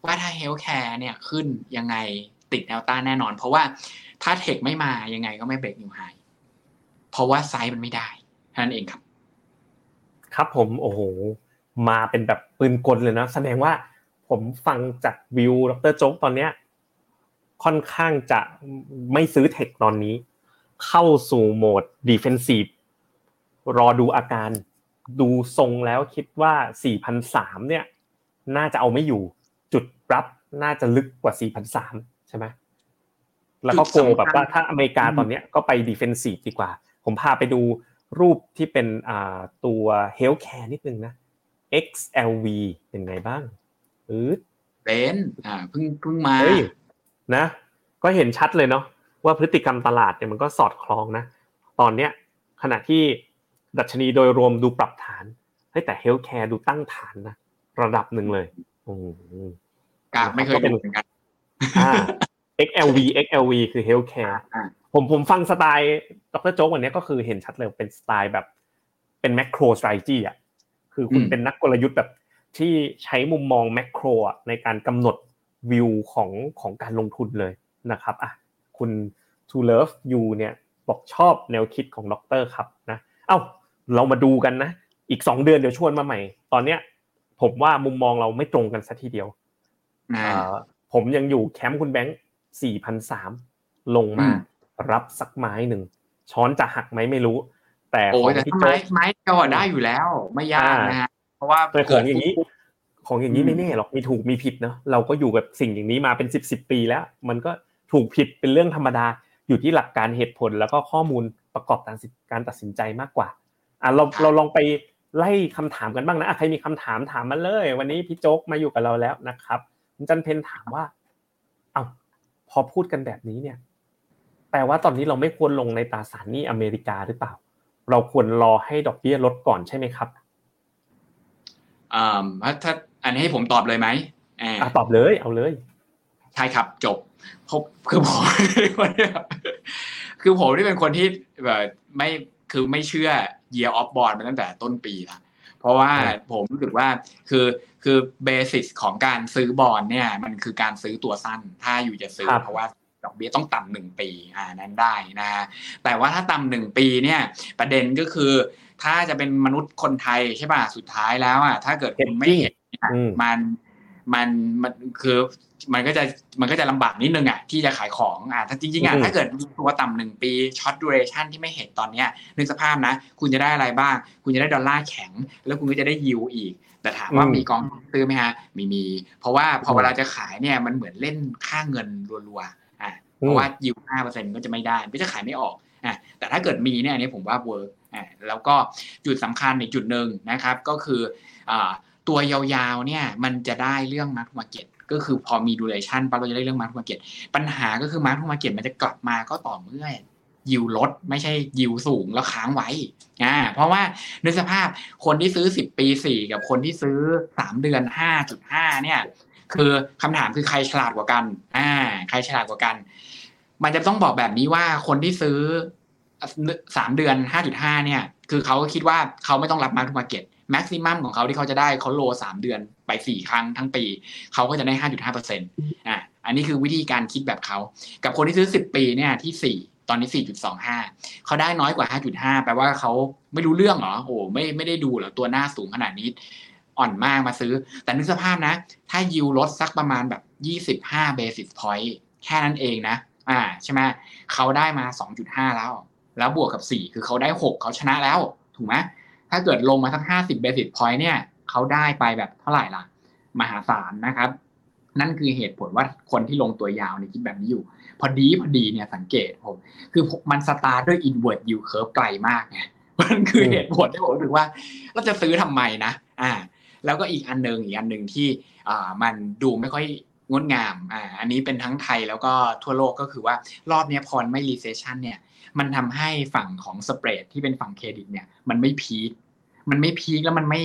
ว่าถ้า healthcare เนี่ยขึ้นยังไงติดแนวต้านแน่นอน เพราะว่าถ้า tech ไม่มายังไงก็ไม่ break new high เพราะว่าไซส์มันไม่ได้เท่านั้นเองครับ ครับผมโอ้โห มาเป็นแบบปืนกลเลยนะแสดงว่าผมฟังจากวิวดรโจ๊กตอนเนี้ยค่อนข้างจะไม่ซื้อ tech ตอนนี้ เข้าสู่โหมด defensive รอดูอาการ ดูทรงแล้วคิดว่า 4,003เนี่ย น่าจะเอาไม่อยู่ จุดรับน่าจะลึกกว่า 4,003ใช่ไหมแล้วก็โกจุดสำคัญแบบว่าถ้าอเมริกาตอนเนี้ยก็ไป defensive ดีกว่า ผมพาไปดูรูปที่เป็นตัว healthcare นิดนึงนะ XLV เป็นไงบ้างอืดเป็นอ่าเพิ่งเพิ่งมาเฮ้ยนะ ก็เห็นชัดเลยเนาะว่าพฤติกรรมตลาดเนี่ยมันก็สอดคล้องนะ ตอนเนี้ยขณะที่ดัชนีโดยรวมดูปรับฐานเฮ้ยแต่ healthcare ดูตั้งฐานนะระดับหนึ่งเลยอืมกาไม่เคยดูเหมือนกันอ่า XLV XLV คือ healthcare อ่าผมผมฟังสไตล์ดรโจ๊กวันนี้ก็คือเห็นชัดเลยเป็นสไตล์แบบเป็น macro strategy อะ คือคุณเป็นนักกลยุทธ์แบบที่ใช้มุมมอง macro อะในการกำหนดวิวของของการลงทุนเลยนะครับอะคุณ To Love You เนี่ยบอกชอบแนวคิดของดรครับนะ เอ้าเรามาดูกันนะ อีกสองเดือนเดี๋ยวชวนมาใหม่ ตอนเนี้ย ผมว่ามุมมองเราไม่ตรงกันสัทีเดียวอ่าเอ่อผมยังอยู่แคมป์คุณแบงค์สี่พันสามลงมาอืมรับสักไม้หนึ่งช้อนจะหักไหมไม่รู้ แต่โอ้ขอยงแต่พี่ถ้าโจ๊ไม้กไม้เดียวอะได้อยู่แล้ว ไม่ยากนะฮะเพราะว่าแต่ของอย่างนี้นี้ ของอย่างนี้อืมไม่แน่หรอกมีถูกมีผิดเนอะเราก็อยู่กับสิ่งอย่างนี้มาเป็นสิบสิบปีแล้ว มันก็ถูกผิดเป็นเรื่องธรรมดาอยู่ที่หลักการเหตุผลแล้วก็ข้อมูลประกอบการการตัดสินใจมากกว่าอะเราเราลองไปไล่คำถามกันบ้างนะอะใครมีคำถามถามมาเลย วันนี้พี่โจ๊กมาอยู่กับเราแล้วนะครับคุณจันเพนถามว่า เอ้าพอพูดกันแบบนี้เนี่ย แปลว่าตอนนี้เราไม่ควรลงในตราสารหนี้อเมริกาหรือเปล่า เราควรรอให้ดอกเบี้ยลดก่อนใช่ไหมครับอ่าถ้าถ้าอันนี้ให้ผมตอบเลยไหมอ่าอะตอบเลย เอาเลย ใช่ครับจบพบคือผมคือผมที่เป็นคนที่แบบไม่คือไม่เชื่อ year of bond มาตั้งแต่ต้นปีละเพราะว่าครับผมรู้สึกว่าคือคือเบสิสของการซื้อบอลเนี่ย มันคือการซื้อตัวสั้น ถ้าอยู่จะซื้อครับเพราะว่า ดอกเบี้ยต้องต่ำหนึ่งปีอ่านั้นได้นะฮะแต่ว่าถ้าต่ำหนึ่งปีเนี่ยประเด็นก็คือ ถ้าจะเป็นมนุษย์คนไทยใช่ป่ะสุดท้ายแล้วอะถ้าเกิดคุณไม่เห็นเนี่ยอืมมันมันมันคือมันก็จะมันก็จะลำบากนิดนึงอะที่จะขายของอะถ้าจริงๆอะอืมถ้าเกิดตัวต่ำหนึ่งปี short duration ที่ไม่เห็นตอนเนี้ยนึกสภาพนะ คุณจะได้อะไรบ้าง คุณจะได้ดอลลาร์แข็ง แล้วคุณก็จะได้ยิวอีก แต่ถามว่ามีกองทุนซื้อไหมฮะมีมี เพราะว่าพอเวลาจะขายเนี่ยมันเหมือนเล่นค่าเงินรัวๆอะ เพราะว่ายิวห้าเปอร์เซ็นต์ก็จะไม่ได้ก็จะขายไม่ออกอะแต่ถ้าเกิดมีเนี่ยอันนี้ผมว่า work อะแล้วก็จุดสำคัญอีกจุดหนึ่งนะครับ ก็คืออ่าตัวยาวๆเนี่ยมันจะได้เรื่องมาร์ k มาเก็ตก็คือพอมีดูเรชันปั๊บเราจะได้เรื่องมาร์ k มาเก็ตปัญหาก็คือมาร์ k มาเก็ตมันจะกลับมาก็ต่อเมื่อยิวลดไม่ใช่ยิวสูงแล้วค้างไว้อ่าเพราะว่าในสภาพคนที่ซื้อ 10 ปี 4 กับคนที่ซื้อ 3 เดือน 5.5 เนี่ย คือคำถามคือใครฉลาดกว่ากันอ่าใครฉลาดกว่ากัน มันจะต้องบอกแบบนี้ว่าคนที่ซื้อสามเดือน5.5เนี่ย คือเขาคิดว่าเขาไม่ต้องรับมาร์ k มาเก็ตแม็กซิมัมของเขาที่เขาจะได้เขา roll สามเดือนไปสี่ครั้งทั้งปี เขาก็จะได้ห้าจุดห้าเปอร์เซ็นต์อะอันนี้คือวิธีการคิดแบบเขา กับคนที่ซื้อสิบปีเนี่ยที่สี่ตอนนี้สี่จุดสองห้าเขาได้น้อยกว่าห้าจุดห้าแปลว่าเขาไม่รู้เรื่องเหรอโอ้ไม่ไม่ได้ดูเหรอตัวหน้าสูงขนาดนี้ อ่อนมากมาซื้อ แต่นึกสภาพนะ ถ้ายิวลดสักประมาณแบบยี่สิบห้า basis pointแค่นั้นเองนะ อ่าใช่ไหมเขาได้มาสองจุดห้าแล้ว แล้วบวกกับสี่คือเขาได้หกเขาชนะแล้ว ถูกไหมถ้าเกิดลงมาสักห้าสิบเบสิสพอยต์เนี่ยเขาได้ไปแบบเท่าไหร่ล่ะ มหาศาลนะครับ นั่นคือเหตุผลว่าคนที่ลงตัวยาวในคิดแบบนี้อยู่ พอดีพอดีเนี่ยสังเกตผม คือมันสตาร์ทด้วย inward yield curve ไกลมากไงมันคือเหตุผลที่ผมรู้สึกว่า เราจะซื้อทำไมนะ อ่า แล้วก็อีกอันหนึ่งอีกอันหนึ่งที่อ่ามันดูไม่ค่อย งดงามอ่าอันนี้เป็นทั้งไทยแล้วก็ทั่วโลกก็คือว่ารอบนี้พอไม่ recession เนี่ยมันทำให้ฝั่งของสเปรดที่เป็นฝั่งเครดิตเนี่ยมันไม่พีคมันไม่พีคแล้วมันไม่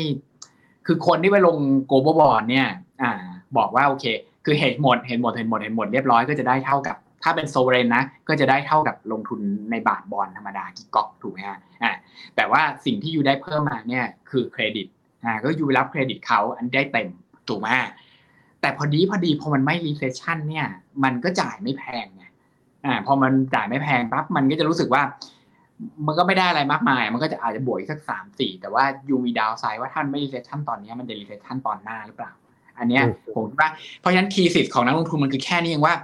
คือคนที่ไปลงโกลบอลบอลเนี่ย อ่า บอกว่าโอเค คือเห็นหมดเห็นหมดเห็นหมดเห็นหมดเรียบร้อยก็จะได้เท่ากับ ถ้าเป็นโซเวเรนนะก็จะได้เท่ากับลงทุนในบาทบอลธรรมดากิกอกถูกไหมฮะอ่าแต่ว่าสิ่งที่ยูได้เพิ่มมาเนี่ยคือเครดิตอ่าก็ยูไปรับเครดิตเขาอันได้เต็มถูกไหม แต่พอดีพอดีพอมันไม่ recession เนี่ย มันก็จ่ายไม่แพงไงอ่าพอมันจ่ายไม่แพงปั๊บมันก็จะรู้สึกว่า มันก็ไม่ได้อะไรมากมาย มันก็จะอาจจะบวกอีกสักสามสี่แต่ว่ายูมีดาวไซด์ว่าถ้ามันไม่ recession ตอนนี้มันจะ recession ตอนหน้าหรือเปล่า อันเนี้ยอืมผมคิดว่าเพราะฉะนั้นทีสิทธิ์ของนักลงทุนมันคือแค่นี้เองว่า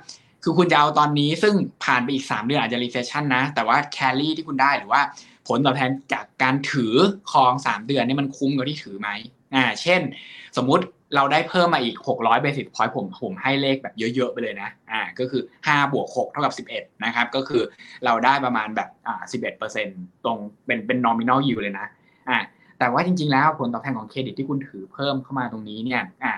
คือคุณจะเอาตอนนี้ซึ่งผ่านไปอีก3เดือนอาจจะ recession นะ แต่ว่า carry ที่คุณได้หรือว่าผลตอบแทนจากการถือครอง3เดือนนี่มันคุ้มกับที่ถือไหมอ่า เช่น สมมุติเราได้เพิ่มมาอีก 600 basis point ผมผมให้เลขแบบเยอะ ๆ ไปเลยนะอ่าก็คือ 5 บวก 6 เท่ากับ 11 นะครับ ก็คือเราได้ประมาณแบบอ่า11%ตรงเป็นเป็น nominal yield เลยนะอ่าแต่ว่าจริง ๆ แล้วผลตอบแทนของเครดิตที่คุณถือเพิ่มเข้ามาตรงนี้เนี่ยอ่า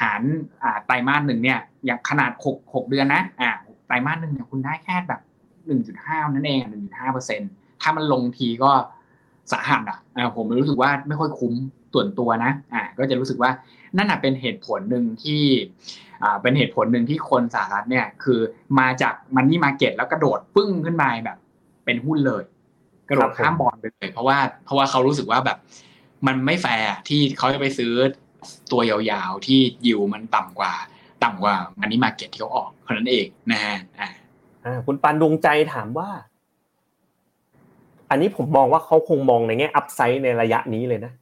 หารอ่าไตรมาสหนึ่งเนี่ยอย่างขนาดหกหกเดือนนะอ่าไตรมาสหนึ่งเนี่ยคุณได้แค่แบบหนึ่งจุดห้านั่นเองหนึ่งจุดห้าเปอร์เซ็นถ้ามันลงทีก็สาหัสอะอ่าผมรู้สึกว่าไม่ค่อยคุ้ม ส่วนตัวนะอ่าก็จะรู้สึกว่านั่นน่ะเป็นเหตุผลหนึ่งที่อ่าเป็นเหตุผลหนึ่งที่คนสหรัฐเนี่ยคือมาจากมันนี่มาเก็ตแล้วกระโดดปึ้งขึ้นมาแบบ เป็นหุ้นเลย กระโดดข้ามบอลไปเลยเพราะว่าเพราะว่าเขารู้สึกว่าแบบ มันไม่แฟร์ที่เขาจะไปซื้อตัวยาวๆที่ยิวมันต่ำกว่า ต่ำกว่า money market ที่เขาออกเท่านั้นเองนะฮะอ่าอ่าคุณปานดวงใจถามว่า อันนี้ผมมองว่าเขาคงมองในแง่ upside ในระยะนี้เลยนะ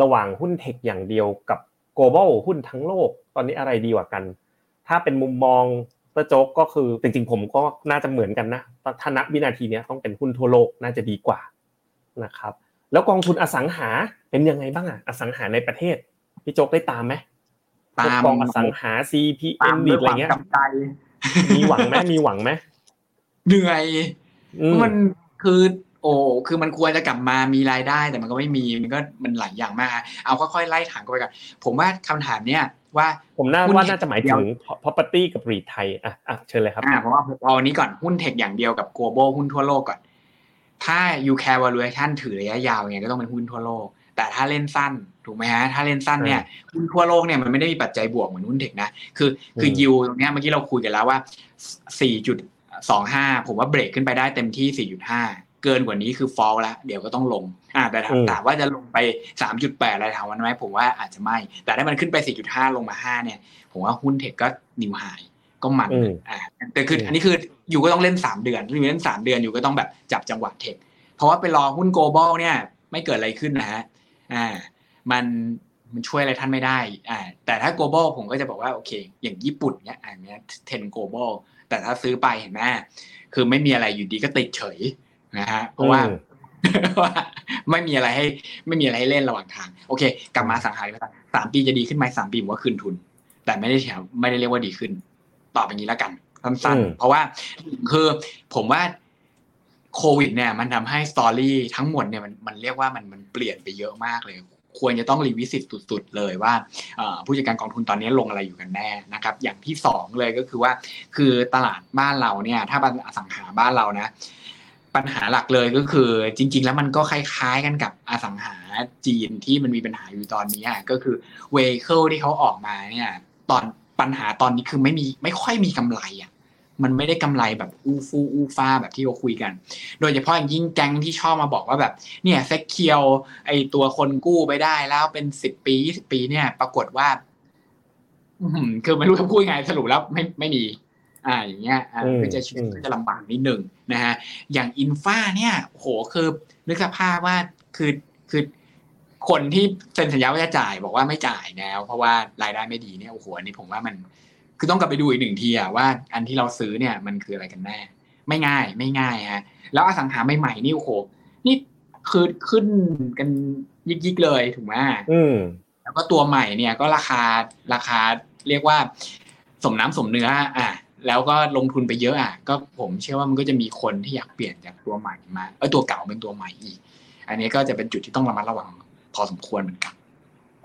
ระหว่างหุ้น tech อย่างเดียวกับ global หุ้นทั้งโลก ตอนนี้อะไรดีกว่ากัน ถ้าเป็นมุมมองเตอร์โจ๊กก็คือจริงๆ ผมก็น่าจะเหมือนกันนะถ้านับวินาทีนี้ต้องเป็นหุ้นทั่วโลกน่าจะดีกว่านะครับ แล้วกองทุนอสังหาเป็นยังไงบ้างอะอสังหาในประเทศพี่โจ๊กได้ตามไหมตามกองอสังหาตาม CPM ด้ดีวยอะไรความเงี้ยกำใจมีหวังไหมมีหวังไหมเหนื่อยอืมมันคือ โอ้คือมันควรจะกลับมามีรายได้แต่มันก็ไม่มีมันก็มันหลายอย่างมากเอาค่อยๆไล่ถามกันไปก่อนผมว่าคำถามเนี้ยว่าผมน่าหุ้นว่าเทคน่าจะหมายถึง property กับ REIT ไทยอะอะเชิญเลยครับอ่าเพราะว่าเอาอันนี้ก่อนหุ้นเทคอย่างเดียวกับ global หุ้นทั่วโลกก่อน ถ้า you care valuation ถือระยะยาวยังไงก็ต้องเป็นหุ้นทั่วโลก แต่ถ้าเล่นสั้นถูกไหมฮะถ้าเล่นสั้นเนี่ยหุ้นทั่วโลกเนี่ยมันไม่ได้มีปัจจัยบวกเหมือนหุ้นเทคนะคือคืออืมยิวตรงเนี้ยเมื่อกี้เราคุยกันแล้วว่า4.25 ผมว่าเบรกขึ้นไปได้เต็มที่ 4.5 เกินกว่านี้คือฟอลแล้วเดี๋ยวก็ต้องลงอ่าแต่ถามถามว่าจะลงไป 3.8อะไรถามวันไหมผมว่าอาจจะไม่ แต่ถ้ามันขึ้นไป 4.5 ลงมา 5 เนี่ย ผมว่าหุ้นเทคก็นิวไฮก็มันอืมอ่าแต่คืออืมอันนี้คืออยู่ก็ต้องเล่น 3 เดือนอยู่เล่น 3 เดือนอยู่ก็ต้องแบบจับจังหวะเทคเพราะว่าไปรอหุ้น global เนี่ย ไม่เกิดอะไรขึ้นนะฮะอ่า มันมันช่วยอะไรท่านไม่ได้ อ่า แต่ถ้า global ผมก็จะบอกว่าโอเค อย่างญี่ปุ่นเนี่ยอันเนี้ยเทน global แต่ถ้าซื้อไปเห็นไหมคือไม่มีอะไรอยู่ดีก็ติดเฉย นะฮะเพราะว่าอืมว่าไม่มีอะไรให้ ไม่มีอะไรให้เล่นระหว่างทาง โอเค กลับมาสังหาริมทรัพย์สามปีจะดีขึ้นไหมสามปีผมว่าคืนทุน แต่ไม่ได้แถวไม่ได้เรียกว่าดีขึ้นตอบอย่างนี้แล้วกันสั้นอืมๆเพราะว่าคือผมว่าโควิด เนี่ย มันทำให้สตอรี่ทั้งหมดเนี่ยมันมันเรียกว่ามันมันเปลี่ยนไปเยอะมากเลย ควรจะต้องรีวิสิตสุด ๆ เลยว่าเอ่อผู้จัดการกองทุนตอนนี้ลงอะไรอยู่กันแน่นะครับ อย่างที่สองเลยก็คือว่า คือตลาดบ้านเราเนี่ย ถ้าเป็นอสังหาบ้านเรานะ ปัญหาหลักเลยก็คือ จริง ๆ แล้วมันก็คล้าย ๆ กันกับอสังหาจีนที่มันมีปัญหาอยู่ตอนนี้ก็คือเวเคิลที่เขาออกมาเนี่ยตอนปัญหาตอนนี้คือไม่มีไม่ค่อยมีกำไรอะมันไม่ได้กำไรแบบอู้ฟู่อู้ฟ้าแบบที่เราคุยกัน โดยเฉพาะอย่างยิ่งแก๊งที่ชอบมาบอกว่าแบบเนี่ยเซ็กเคียวไอตัวคนกู้ไปได้แล้วเป็นสิบปียี่สิบปีเนี่ย ปรากฏว่า อืคือไม่รู้จะพูดยังไงสรุปแล้วไม่ไม่มี อ่าอย่างเงี้ยอ่าอืมก็จะชีวิตอืมก็จะลำบากนิดหนึ่งนะฮะอย่างอินฟาเนี่ยโหคือนึกสภาพว่าคือคือคนที่เซ็นสัญญาว่าจะจ่ายบอกว่าไม่จ่ายแล้วเพราะว่ารายได้ไม่ดีเนี่ยโอ้โหอันนี้ผมว่ามัน คือต้องกลับไปดูอีกหนึ่งทีอะว่าอันที่เราซื้อเนี่ยมันคืออะไรกันแน่ไม่ง่ายไม่ง่ายฮะแล้วอสังหาใหม่ๆนี่โอ้โหนี่คือขึ้นกันยิกๆเลยถูกไหมอืมแล้วก็ตัวใหม่เนี่ยก็ราคาราคาเรียกว่า สมน้ำสมเนื้อ อะ แล้วก็ลงทุนไปเยอะอะก็ผมเชื่อว่ามันก็จะมีคนที่อยากเปลี่ยนจากตัวใหม่มาเออตัวเก่าเป็นตัวใหม่อีก อันนี้ก็จะเป็นจุดที่ต้องระมัดระวังพอสมควรเหมือนกัน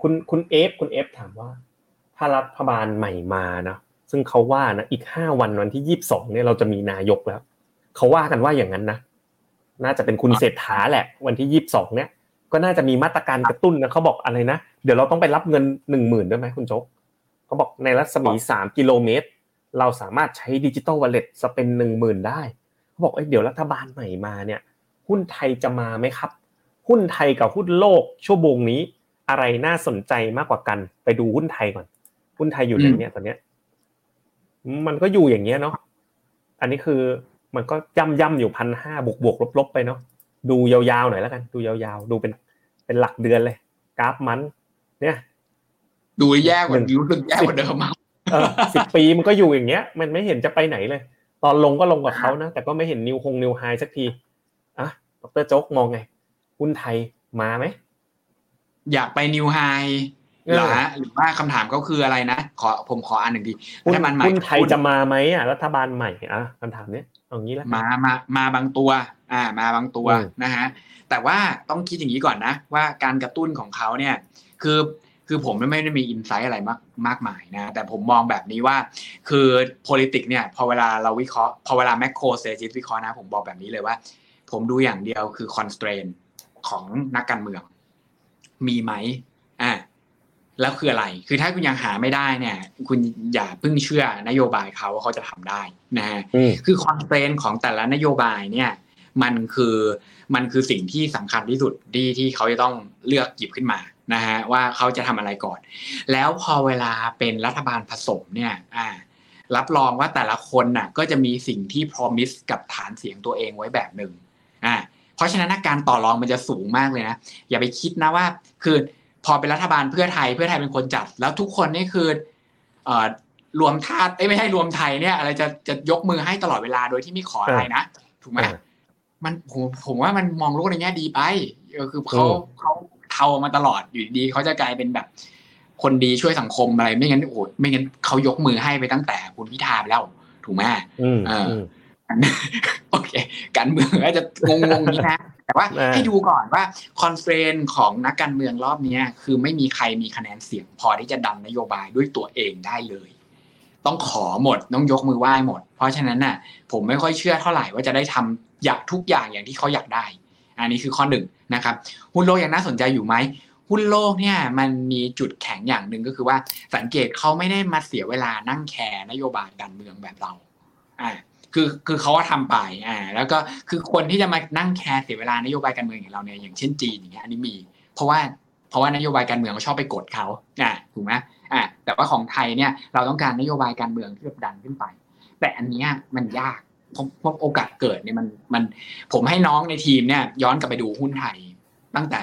คุณคุณเอฟคุณเอฟถามว่า ถ้ารัฐบาลใหม่มานะซึ่งเขาว่านะอีกห้าวันวันที่ยี่สิบสองเนี่ยเราจะมีนายกแล้วเขาว่ากันว่าอย่างนั้นนะน่าจะเป็นคุณเศรษฐาแหละ วันที่ยี่สิบสองเนี่ย ก็น่าจะมีมาตรการกระตุ้นนะเขาบอกอะไรนะเดี๋ยวเราต้องไปรับเงินหนึ่งหมื่นด้วยไหมคุณโจ๊กเขาบอกในรัศมีสามกิโลเมตร เราสามารถใช้ digital wallet spend หนึ่งหมื่นได้เขาบอกเอ้ยเดี๋ยวรัฐบาลใหม่มาเนี่ยหุ้นไทยจะมาไหมครับ หุ้นไทยกับหุ้นโลกชั่วโมงนี้ อะไรน่าสนใจมากกว่ากัน ไปดูหุ้นไทยก่อน หุ้นไทยอยู่ไหนเนี่ยตอนเนี้ย มันก็อยู่อย่างเงี้ยเนาะอันนี้คือมันก็ย่ำย่ำอยู่พันห้าบวกบวกลบลบไปเนาะดูยาวๆหน่อยแล้วกัน ดูยาวๆ ดูเป็นเป็นหลักเดือนเลย กราฟมัน เนี่ย ดูแย่กว่าหนึ่งรู้สึกแย่กว่าเดิมมากเออ สิบปีมันก็อยู่อย่างเงี้ย มันไม่เห็นจะไปไหนเลย ตอนลงก็ลงกับเขานะ แต่ก็ไม่เห็นนิวคงนิวไฮสักทีอะดรโจ๊กมองไงหุ้นไทยมาไหมอยากไปนิวไฮเออเหรอฮะหรือว่าคำถามก็คืออะไรนะขอผมขออันหนึ่งดีหุ้นรัฐบาลใหม่หุ้นไทยจะมาไหมอะรัฐบาลใหม่อะคำถามเนี้ยเอางี้แล้วกันมามามาบางตัว อ่า มาบางตัวอืมนะฮะแต่ว่าต้องคิดอย่างนี้ก่อนนะ ว่าการกระตุ้นของเขาเนี่ย คือ คือผมไม่ได้มีอินไซต์อะไรมากมากมายนะ แต่ผมมองแบบนี้ว่าคือ politics เนี่ยพอเวลาเราวิเคราะห์พอเวลาแมคโครเซจิตวิเคราะห์นะ ผมบอกแบบนี้เลยว่า ผมดูอย่างเดียวคือ constraint ของนักการเมือง มีไหมอ่าแล้วคืออะไร คือถ้าคุณยังหาไม่ได้เนี่ย คุณอย่าเพิ่งเชื่อนโยบายเขาว่าเขาจะทำได้นะฮะอืมคือคอนเทนต์ของแต่ละนโยบายเนี่ย มันคือ มันคือสิ่งที่สำคัญที่สุดที่ที่เขาจะต้องเลือกหยิบขึ้นมา นะฮะว่าเขาจะทำอะไรก่อน แล้วพอเวลาเป็นรัฐบาลผสมเนี่ยอ่ารับรองว่าแต่ละคนน่ะก็จะมีสิ่งที่ promise กับฐานเสียงตัวเองไว้แบบหนึ่งอ่าเพราะฉะนั้นการต่อรองมันจะสูงมากเลยนะ อย่าไปคิดนะว่าคือพอเป็นรัฐบาลเพื่อไทยเพื่อไทยเป็นคนจัด แล้วทุกคนนี่คือเอ่อรวมทาสเอ้ยไม่ใช่รวมไทยเนี่ย อะไรจะจะยกมือให้ตลอดเวลาโดยที่ไม่ขออะไรนะ ถูกไหมอ่ามันผมผมว่ามันมองโลกในแง่ดีไปเออคือเขาอืม เขาเทามาตลอดอยู่ดีๆเขาจะกลายเป็นแบบ คนดีช่วยสังคมอะไร ไม่งั้นโอ้โหไม่งั้นเขายกมือให้ไปตั้งแต่คุณพิธาไปแล้ว ถูกไหมอืมเอออืมโอเคการเมืองอาจจะงงๆนี้นะแต่ว่าอ่าให้ดูก่อนว่า concern ของนักการเมืองรอบเนี้ยคือไม่มีใครมีคะแนนเสียง พอที่จะดันนโยบายด้วยตัวเองได้เลย ต้องขอหมดต้องยกมือไหว้หมด เพราะฉะนั้นน่ะ ผมไม่ค่อยเชื่อเท่าไหร่ว่าจะได้ทำอยากทุกอย่างอย่างที่เขาอยากได้ อันนี้คือข้อหนึ่งนะครับหุ้นโลกยังน่าสนใจอยู่ไหมหุ้นโลกเนี่ยมันมีจุดแข็งอย่างหนึ่งก็คือว่าสังเกตเขาไม่ได้มาเสียเวลานั่งแคร์นโยบายการเมืองแบบเราอ่าคือคือเขาก็ทำไปอ่าแล้วก็คือคนที่จะมานั่งแคร์เสียเวลานโยบายการเมืองอย่างเราเนี่ยอย่างเช่นจีนอย่างเงี้ยอันนี้มี เพราะว่าเพราะว่านโยบายการเมืองเขาชอบไปกดเขาอ่าถูกไหมอ่าแต่ว่าของไทยเนี่ยเราต้องการนโยบายการเมืองที่ดันขึ้นไป แต่อันเนี้ยมันยาก พราะเพราะโอกาสเกิดเนี่ยมันมันผมให้น้องในทีมเนี่ย ย้อนกลับไปดูหุ้นไทยตั้งแต่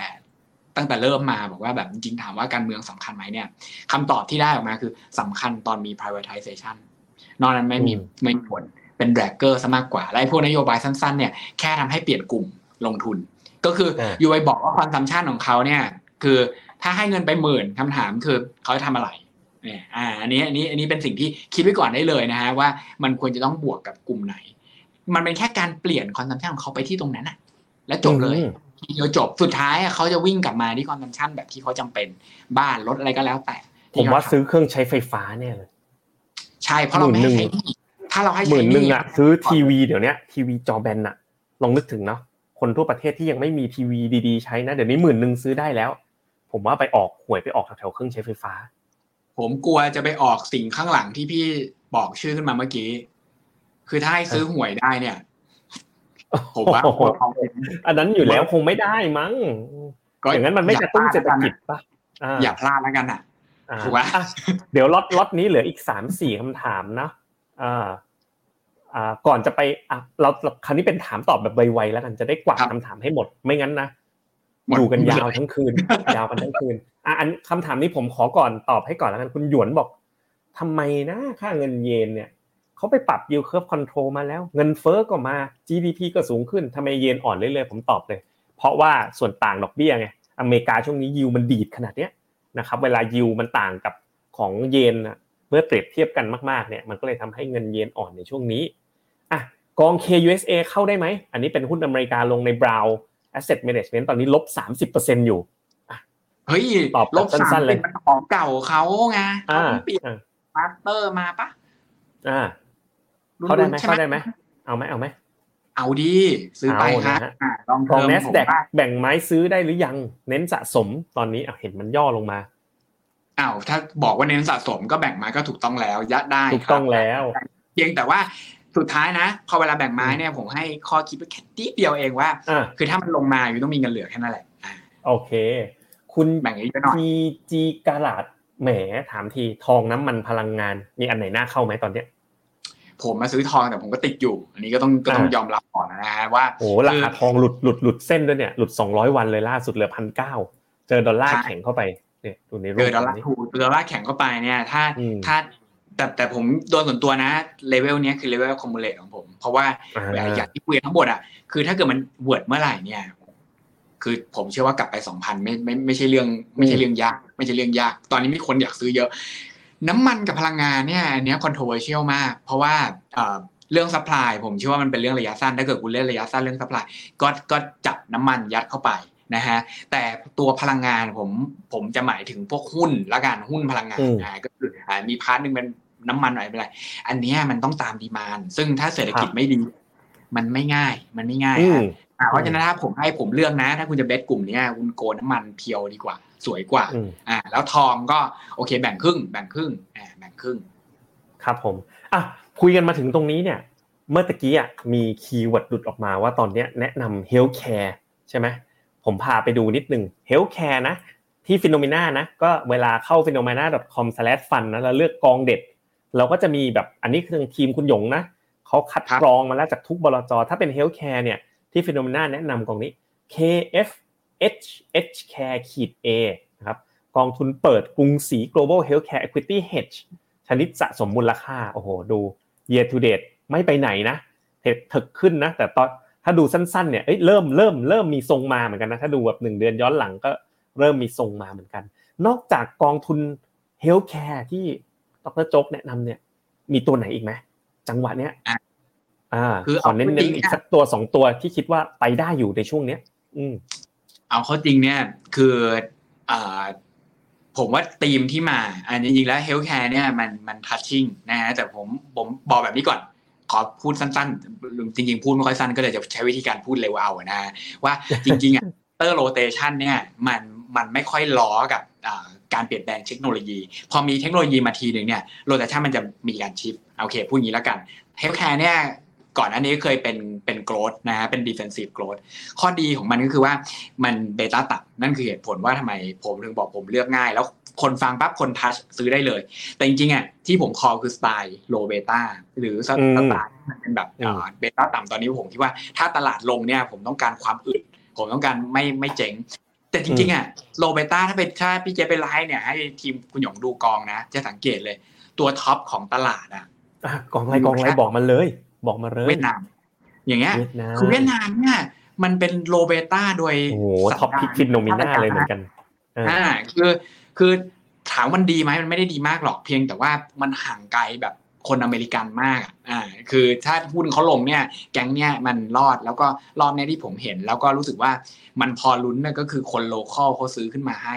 ตั้งแต่เริ่มมาบอกว่าแบบจริงๆถามว่าการเมืองสำคัญไหมเนี่ยคำตอบที่ได้ออกมาคือสำคัญตอนมี privatization นอกนั้นไม่มีอืมไม่มีผลเป็นแดกเกอร์ซะมากกว่าและไอ้พวกนโยบายสั้นๆ เนี่ยแค่ทำให้เปลี่ยนกลุ่มลงทุน ก็คืออ่าอยู่ไปบอกว่า consumption ของเขาเนี่ย คือถ้าให้เงินไปหมื่นคำถามคือเขาจะทำอะไรเนี่ยอ่าอันนี้อันนี้อันนี้เป็นสิ่งที่คิดไว้ก่อนได้เลยนะฮะว่ามันควรจะต้องบวกกับกลุ่มไหน มันเป็นแค่การเปลี่ยน consumption ของเขาไปที่ตรงนั้นอะและจบเลยอืมทีเดียวจบสุดท้ายอะเขาจะวิ่งกลับมาที่ consumption แบบที่เขาจำเป็นบ้านรถอะไรก็แล้วแต่ ผมที่เขว่าทำซื้อเครื่องใช้ไฟฟ้าเนี่ยเลยใช่เพราะเราไม่ให้ใช้หนี้ถ้าเราให้หใช้มื่นหหนึ่งนี้อะซื้อทีวีเดี๋ยวเนี้ยทีวีจอแบนอะลองนึกถึงเนาะคนทั่วประเทศที่ยังไม่มีทีวีดีๆใช้นะเดี๋ยวนี้หมื่นหนึ่งซื้อได้แล้ว ผมว่าไปออกหวยไปออกแถวๆเครื่องใช้ไฟฟ้า ผมกลัวจะไปออกสิ่งข้างหลังที่พี่บอกชื่อขึ้นมาเมื่อกี้ คือถ้าให้ซื้อหวยได้เนี่ยผมว่าผมเอาเป็นอันนั้นอยู่แล้วคงไม่ได้มั้งก็อย่างนั้นมันไม่กระตุ้นเศรษฐกิจป่ะอ่าอย่าพลาดแล้วกันอะอ่าถูกปะอะเดี๋ยวล็อตล็อตนี้เหลืออีกสามสี่คำถามนะอ่าอ่าก่อนจะไปอะเราคราวนี้เป็นถามตอบแบบไวๆแล้วกันจะได้กวาดคำถามให้หมดไม่งั้นนะหมดอยู่กันยาวทั้งคืน ยาวกันทั้งคืนอะอันคำถามนี้ผมขอก่อนตอบให้ก่อนแล้วกันคุณหยวนบอกทำไมนะค่าเงินเยนเนี่ย เขาไปปรับ yield curve control มาแล้ว เงินเฟ้อก็มา GDP ก็สูงขึ้นทำไมเยนอ่อนเรื่อยๆผมตอบเลย เพราะว่าส่วนต่างดอกเบี้ยไงอเมริกาช่วงนี้ยิวมันดีดขนาดเนี้ยนะครับเวลายิวมันต่างกับของเยนน่ะเมื่อเปรียบเทียบกันมากๆเนี่ยมันก็เลยทำให้เงินเยนอ่อนในช่วงนี้อะกอง KUSA เข้าได้ไหม อันนี้เป็นหุ้นอเมริกาลงใน Brown Asset Management ตอนนี้ลบ30%อยู่เฮ้ยตอบแบบลบสั้สามนๆเลยเป็นของเก่าเขาไงอ่าเขาเปลี่ยนอ่า master มาปะอ่าลุ้นๆ เข้าได้ไหมใช่เข้าได้ไหมเอาไหมเอาไหมเอาดีซื้อไปเอาคนะรับฮะอ่าลองกองเทอม n a s ผม d a q ว่าแบ่งไม้ซื้อได้หรือยัง เน้นสะสมตอนนี้อะเห็นมันย่อลงมาอ้าวถ้าบอกว่าเน้นสะสมก็แบ่งมาก็ถูกต้องแล้วยัดได้ถูกต้องครับแล้ว เพียงแต่ว่าสุดท้ายนะ พอเวลาแบ่งไม้เนี่ยผมให้ข้อคิดไปแค่นิดเดียวเองว่าอะคือถ้ามันลงมาอยู่ต้องมีเงินเหลือแค่นั้นแหละอ่าโอเค คุณแบ่งเยอะๆหน่อยจีจีกาลาดแหมถามทีทองน้ำมันพลังงานมีอันไหนน่าเข้าไหมตอนเนี้ย ผมมาซื้อทองแต่ผมก็ติดอยู่ อันนี้ก็ต้องก็ต้องอ่ายยอมรับก่อนนะฮะว่าโอ้โหราคาทองหลุดหลุดหลุดเส้นด้วยเนี่ยหลุดสองร้อยวันเลยล่าสุดเหลือพันเก้าเจอดอลลาร์ใช่แข็งเข้าไปเนี่ยดูในรูเจปอดอลลาร์นี้ถูกเจอดอลลาร์แข็งเข้าไปเนี่ยถ้าอืมถ้าแต่แต่ผมโดนส่วนตัวนะเลเวลเนี้ยคือเลเวลคอมมูเลตของผม เพราะว่าอ่าอย่างที่คุยทั้งหมดอะคือถ้าเกิดมันเวิร์ดเมื่อไหร่เนี่ยคือผมเชื่อว่ากลับไปสองพันไม่ไม่ไม่ใช่เรื่องไม่ใช่เรื่องยาก ไม่ใช่เรื่องยาก ตอนนี้มีคนอยากซื้อเยอะ น้ำมันกับพลังงานเนี่ยอันเนี้ย controversial มาก เพราะว่าเอ่อเรื่อง supply ผมเชื่อว่ามันเป็นเรื่องระยะสั้น ถ้าเกิดคุณเล่นระยะสั้นเรื่อง supply ก็ก็จับน้ำมันยัดเข้าไปนะฮะแต่ตัวพลังงานผมผมจะหมายถึงพวกหุ้นละกันหุ้นพลังงานอ่าก็คืออ่ามี part หนึ่งเป็นน้ำมันหน่อยเป็นไรอันนี้มันต้องตาม demand ซึ่งถ้าเศรษฐกิจไม่ดี มันไม่ง่าย มันไม่ง่ายครับเพราะฉะนั้นถ้าผมให้ผมเลือกนะ ถ้าคุณจะ bet กลุ่มนี้คุณ go น้ำมัน pure ดีกว่า สวยกว่าอ่า แล้วทองก็โอเค แบ่งครึ่ง แบ่งครึ่งอ่าแบ่งครึ่ง ครับผมอะคุยกันมาถึงตรงนี้เนี่ย เมื่อตะกี้อะมี keyword หลุดออกมาว่าตอนนี้แนะนำ healthcare ใช่ไหมผมพาไปดูนิดนึง healthcare นะที่ Finnomena นะก็เวลาเข้า p h e n o m e n a c o m f u n นะแล้วเลือกกองเด็ด เราก็จะมีแบบอันนี้คือทีมคุณหยงนะเขาคัดกรองมาแล้วจากทุกบลจถ้าเป็น healthcare เนี่ยที่ Finnomena แนะนำกองนี้ KF H H Care ขีด A นะครับกองทุนเปิดกรุงศรี global healthcare equity hedge ชนิดสะสมมูลค่าโอ้โหดู year to date ไม่ไปไหนนะถึกขึ้นนะ แต่ตอนถ้าดูสั้นๆเนี่ยเริ่มเริ่มเริ่มมีทรงมาเหมือนกันนะ ถ้าดูแบบหนึ่งเดือนย้อนหลังก็เริ่มมีทรงมาเหมือนกัน นอกจากกองทุน healthcare ที่ดรโจ๊กแนะนำเนี่ย มีตัวไหนอีกไหมจังหวะเนี้ยอ่าคือขอเน้นๆอีกสักตัวสองตัวที่คิดว่าไปได้อยู่ในช่วงเนี้ย อืม เอาเข้าจริงเนี่ยคืออ่าผมว่าธีมที่มาอันนี้จริงแล้ว healthcare เนี่ยมันมัน touching นะฮะแต่ผมผมบอกแบบนี้ก่อน ขอพูดสั้นๆ จริงๆ พูดไม่ค่อยสั้นก็เลยจะใช้วิธีการพูดเร็วเอานะว่าจริงๆ sector rotation เนี่ยมันมันไม่ค่อยล้อกับการเปลี่ยนแปลงเทคโนโลยี พอมีเทคโนโลยีมาทีหนึ่งเนี่ย rotation มันจะมีการ shift โอเคพูดอย่างนี้แล้วกัน healthcare เนี่ย ก่อนอันนี้เคยเป็นเป็น growth นะฮะเป็น defensive growth ข้อดีของมันก็คือว่ามัน beta ต่ำนั่นคือเหตุผลว่าทำไมผมถึงบอกผมเลือกง่าย แล้วคนฟังปั๊บคน touch ซื้อได้เลย แต่จริงๆอะที่ผม call คือสไตล์ low beta หรือสไตล์เป็นแบบ beta ต่ำตอนนี้ผมคิดว่าถ้าตลาดลงเนี่ยผมต้องการความอึดผมต้องการไม่ไม่เจ๋งแต่จริงๆอะ low beta ถ้าเป็นถ้าพี่เจไปไลฟ์เนี่ยให้ทีมคุณหยงดูกองนะ จะสังเกตเลย ตัว top ของตลาดอะกองไรกองไรบอกมันเลย บอกมาเลยเวียดนาม อย่างเงี้ยคือเวียดนามเนี่ยมันเป็น low beta โดยโอ้โห top pick Finnomena เลยเหมือนกันอ่าคือคือถามมันดีไหมมันไม่ได้ดีมากหรอกเพียงแต่ว่ามันห่างไกลแบบคนอเมริกันมากอ่าคือถ้าหุ้นเขาลงเนี่ย แก๊งเนี่ยมันรอดแล้วก็รอบนี้ที่ผมเห็น แล้วก็รู้สึกว่ามันพอลุ้นน่ก็คือคนโลคอลเขาซื้อขึ้นมาให้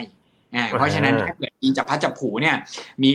อ่าเพราะฉะนั้นถ้าเกิดมีจับพัดจับผูเนี่ย มี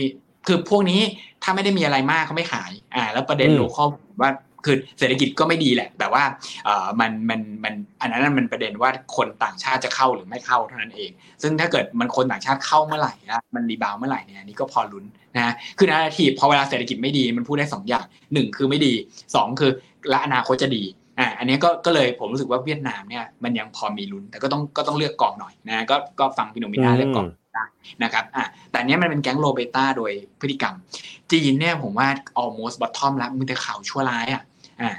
คือพวกนี้ถ้าไม่ได้มีอะไรมากเขาไม่ขายอ่าแล้วประเด็นโลคอลว่าคือเศรษฐกิจก็ไม่ดีแหละ แต่ว่าเอ่อมันมันมันอันนั้นมันประเด็นว่าคนต่างชาติจะเข้าหรือไม่เข้าเท่านั้นเอง ซึ่งถ้าเกิดมันคนต่างชาติเข้าเมื่อไหร่นะมันรีบาวเมื่อไหร่เนี่ยนี่ก็พอลุ้นนะคือนาทีพอเวลาเศรษฐกิจไม่ดีมันพูดได้2อย่างหนึ่งคือไม่ดี 2 คือและอนาคตจะดีอ่าอันนี้ก็ก็เลยผมรู้สึกว่าเวียดนามเนี่ยมันยังพอมีลุ้นแต่ก็ต้องก็ต้องเลือกกองหน่อยนะก็ก็ฟังพิโนมินาเลือกกอง ได้นะครับอ่าแต่เนี้ยมันเป็นแก๊งโลเบต้าโดยพฤติกรรม จีนเนี่ยผมว่า almost bottom แล้วมึงแต่ข่าวชั่วร้ายอะอ่า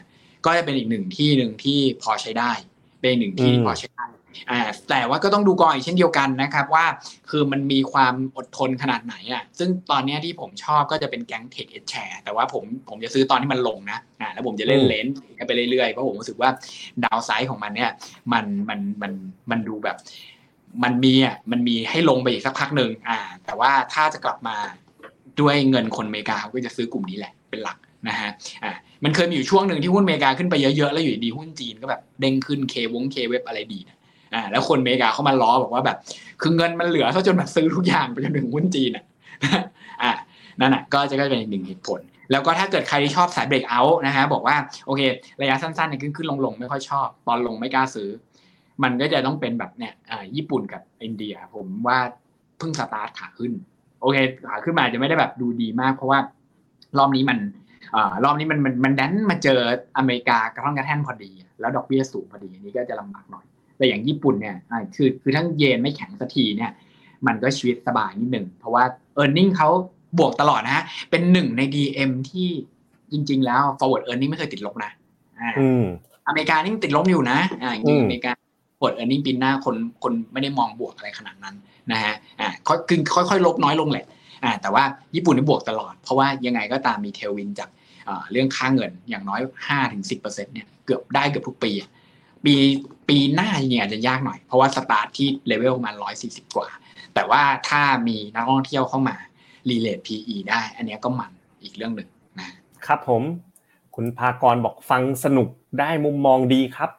ก็จะเป็นอีกหนึ่งที่หนึ่งที่พอใช้ได้ เป็นหนึ่งที่พอใช้ได้อ่าแต่ว่าก็ต้องดูกองอีกเช่นเดียวกันนะครับว่า คือมันมีความอดทนขนาดไหนอะซึ่งตอนนี้ที่ผมชอบก็จะเป็นแก๊งเทคเอชแชร์แต่ว่าผมผมจะซื้อตอนที่มันลงนะอ่าแล้วผมจะเล่นเลนส์ไปเรื่อยๆเพราะผมรู้สึกว่าดาวไซด์ของมันเนี่ยมันมันมันมันดูแบบ มันมีอะมันมีให้ลงไปอีกสักพักหนึ่งอ่า แต่ว่าถ้าจะกลับมาด้วยเงินคนอเมริกาเขาก็จะซื้อกลุ่มนี้แหละเป็นหลักนะฮะอ่ามันเคยมีอยู่ช่วงหนึ่งที่หุ้นอเมริกาขึ้นไปเยอะๆแล้วอยู่ดีหุ้นจีนก็แบบเด้งขึ้นเควงเคเว็บอะไรดีนะอ่าแล้วคนอเมริกาเข้ามาล้อบอกว่าแบบ คือเงินมันเหลือซะจนแบบซื้อทุกอย่างไปจนถึงหุ้นจีนอะอ่านั่นแหะก็จะก็เป็นอีกหนึ่งเหตุผล แล้วก็ถ้าเกิดใครที่ชอบสายเบรกเอาท์นะฮะบอกว่าโอเค ระยะสั้นๆเนี่ยขึ้นขึ้นลงลงไม่ค่อยชอบ ตอนลงไม่กล้าซื้อ มันก็จะต้องเป็นแบบเนี่ยอ่าญี่ปุ่นกับอินเดีย ผมว่าเพิ่งสตาร์ทขาขึ้น โอเค ขาขึ้นมาจะไม่ได้แบบดูดีมาก เพราะว่ารอบนี้มันรอบนี้มันมันมันดันมาเจออเมริกากระท่อนกระแท่นพอดี แล้วดอกเบี้ยสูงพอดีอันนี้ก็จะลำบากหน่อย แต่อย่างญี่ปุ่นเนี่ยคือคือทั้งเยนไม่แข็งสักทีเนี่ย มันก็ชีวิตสบายนิดหนึ่งเพราะว่า e a r n i n g เขาบวกตลอดนะฮะ เป็นหนึ่งใน DM ที่จริง ๆ แล้ว forward earning ไม่เคยติดลบนะอเมริกานี่ติดลบอยู่นะอ่าจริงอเมริกา forward earning ปีหน้าคนคนไม่ได้มองบวกอะไรขนาดนั้นนะฮะอ่าค่อยๆลบน้อยลงแหละอ่าแต่ว่าญี่ปุ่นนี่บวกตลอด เพราะว่ายังไงก็ตามมี tailwind จากเรื่องค่าเงินอย่างน้อยห้าถึงสิบเปอร์เซ็นเนี่ยเกือบได้เกือบทุกปี ปีปีหน้าจริงๆอาจจะยากหน่อย เพราะว่าสตาร์ทที่ level ประมาณร้อยสี่สิบกว่า แต่ว่าถ้ามีนักท่องเที่ยวเข้ามารีเลท PE ได้ อันนี้ก็มันอีกเรื่องหนึ่งนะครับผม คุณพากรบอกฟังสนุกได้มุมมองดีครับ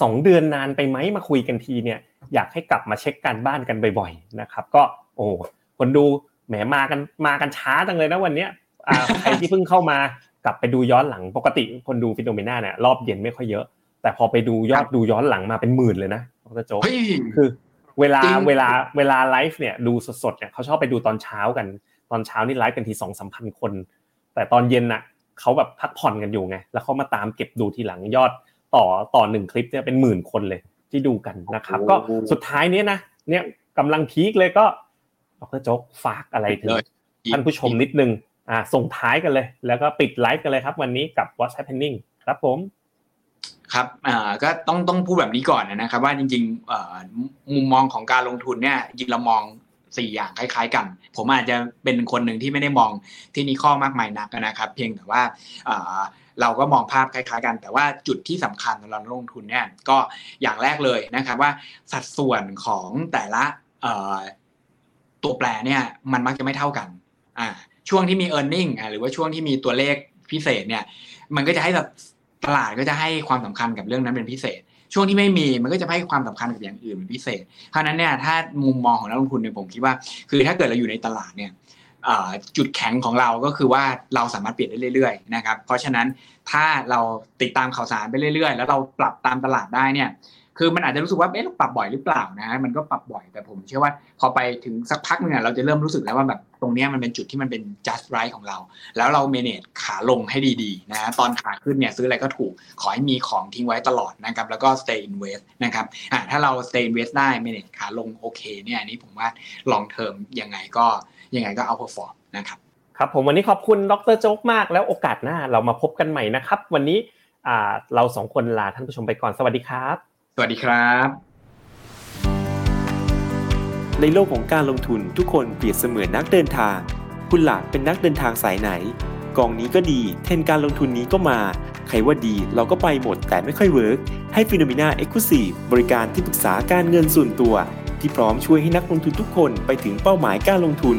สองเดือนนานไปไหมมาคุยกันทีเนี่ยอยากให้กลับมาเช็คการบ้านกันบ่อยๆนะครับ ก็โอ้คนดูแหมมากันมากันช้าจังเลยนะวันเนี้ยใครที่เพิ่งเข้ามากลับไปดูย้อนหลังปกติคนดู Finnomena เนี่ยรอบเย็นไม่ค่อยเยอะ แต่พอไปดูยอดดูย้อนหลังมาเป็นหมื่นเลยนะดรโจ๊กคือ เวลาเวลาเวลาไลฟ์เนี่ยดูสดๆเนี่ยเขาชอบไปดูตอนเช้ากัน ตอนเช้านี่ไลฟ์กันทีสองสามพันคน แต่ตอนเย็นน่ะเขาแบบพักผ่อนกันอยู่ไง แล้วเขามาตามเก็บดูทีหลังยอด ต่อต่อหนึ่งคลิปเนี่ยเป็นหมื่นคนเลยที่ดูกันนะครับ ก็สุดท้ายนี้นะเนี่ยกำลังพีคเลยก็ดรโจ๊กฝากอะไรถึงท่านผู้ชมนิดนึงอ่าส่งท้ายกันเลย แล้วก็ปิดไลฟ์กันเลยครับ วันนี้กับ What's Happening ครับผมครับอ่าก็ต้องต้องพูดแบบนี้ก่อนนะครับ ว่าจริงๆอ่มุมมองของการลงทุนเนี่ยจริงเรามองสี่อย่างคล้ายๆกัน ผมอาจจะเป็นคนหนึ่งที่ไม่ได้มองที่นี่ข้อมากมายนักนะครับ เพียงแต่ว่า เราก็มองภาพคล้ายๆกัน แต่ว่าจุดที่สำคัญสำหรับลงทุนเนี่ยก็อย่างแรกเลยนะครับว่าสัดส่วนของแต่ละตัวแปรเนี่ยมันมักจะไม่เท่ากันอ่าช่วงที่มี e a r n i n g หรือว่าช่วงที่มีตัวเลขพิเศษเนี่ยมันก็จะให้แบบตลาดก็จะให้ความสำคัญกับเรื่องนั้นเป็นพิเศษ ช่วงที่ไม่มีมันก็จะให้ความสำคัญกับอย่างอื่นเป็นพิเศษเพราะนั้นเนี่ยถ้ามุมมองของนักลงทุนเนี่ยผมคิดว่า คือถ้าเกิดเราอยู่ในตลาดเนี่ย จุดแข็งของเราก็คือว่าเราสามารถเปลี่ยนได้เรื่อยๆนะครับเพราะฉะนั้นถ้าเราติดตามข่าวสารไปเรื่อยๆ แล้วเราปรับตามตลาดได้เนี่ยคือมันอาจจะรู้สึกว่าเอ๊ะเราปรับบ่อยหรือเปล่านะมันก็ปรับบ่อยแต่ผมเชื่อว่าพอไปถึงสักพักหนึ่งเราจะเริ่มรู้สึกแล้วว่าแบบตรงนี้มันเป็นจุดที่มันเป็น just right ของเรา แล้วเราเมเนจขาลงให้ดีๆนะตอนขาขึ้นเนี่ยซื้ออะไรก็ถูกขอให้มีของทิ้งไว้ตลอดนะครับแล้วก็ stay invest นะครับอ่าถ้าเรา stay invest ได้ manage ขาลงโอเคเนี่ยอันนี้ผมว่า long term ยังไงก็ ยังไงก็ outperform นะครับครับผมวันนี้ขอบคุณดรโจ๊กมากแล้วโอกาสหน้าเรามาพบกันใหม่นะครับ วันนี้เราสองคนลาท่านผู้ชมไปก่อนสวัสดีครับ สวัสดีครับ ในโลกของการลงทุนทุกคนเปรียบเสมือนนักเดินทาง คุณล่ะเป็นนักเดินทางสายไหน กองนี้ก็ดี เทรนด์การลงทุนนี้ก็มาใครว่าดีเราก็ไปหมดแต่ไม่ค่อย work ให้ Finnomena Exclusive บริการที่ปรึกษาการเงินส่วนตัว ที่พร้อมช่วยให้นักลงทุนทุกคนไปถึงเป้าหมายการลงทุน